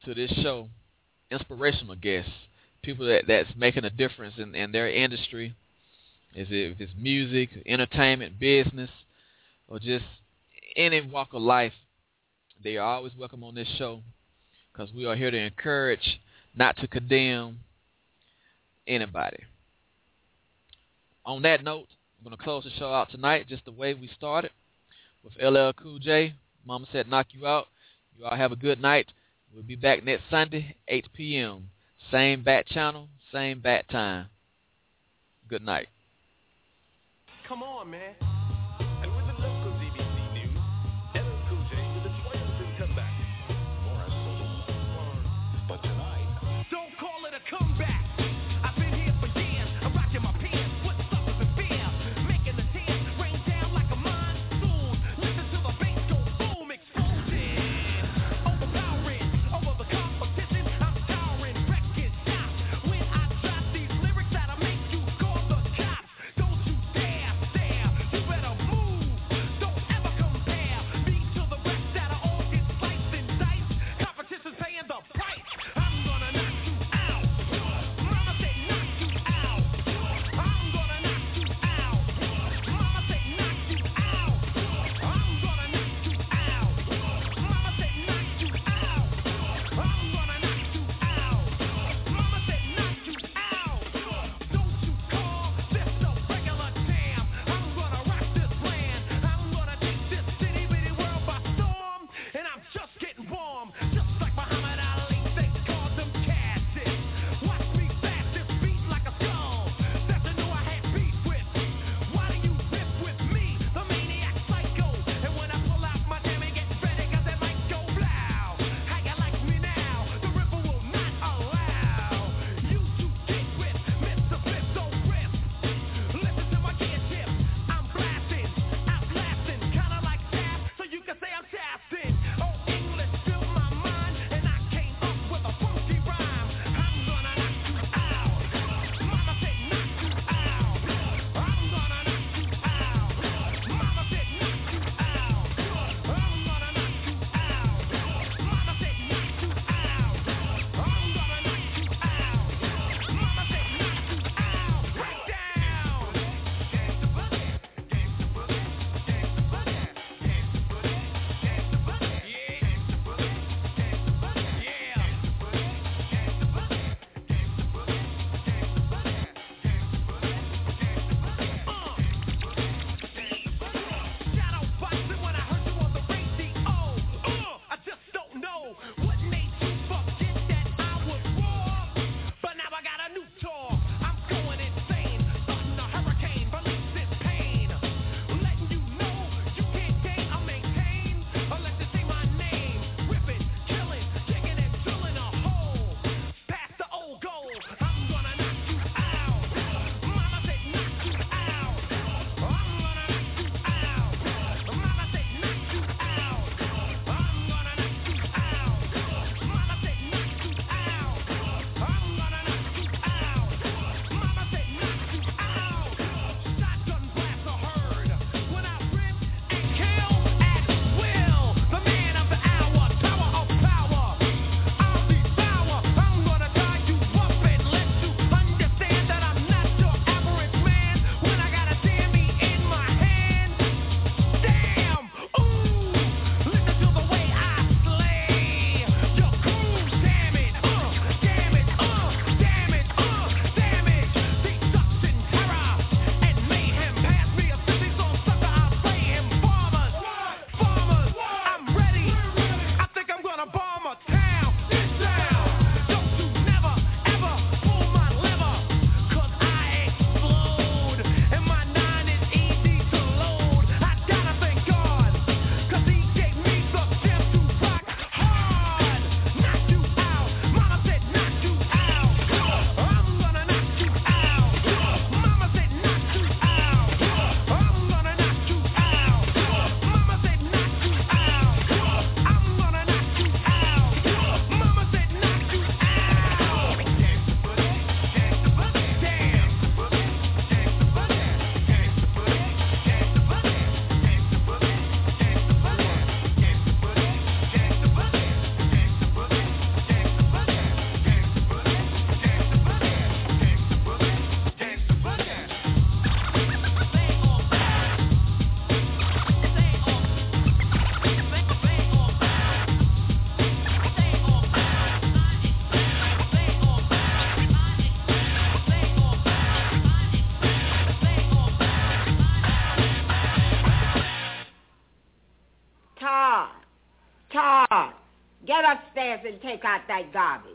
to this show, inspirational guests, people that that's making a difference in, in their industry is it if it's music, entertainment, business, or just any walk of life, they are always welcome on this show because we are here to encourage, not to condemn anybody. On that note, I'm going to close the show out tonight just the way we started with LL Cool J. Mama said knock you out. You all have a good night. We'll be back next Sunday, 8 p.m. Same bat channel, same bat time. Good night. Come on, man. That garbage.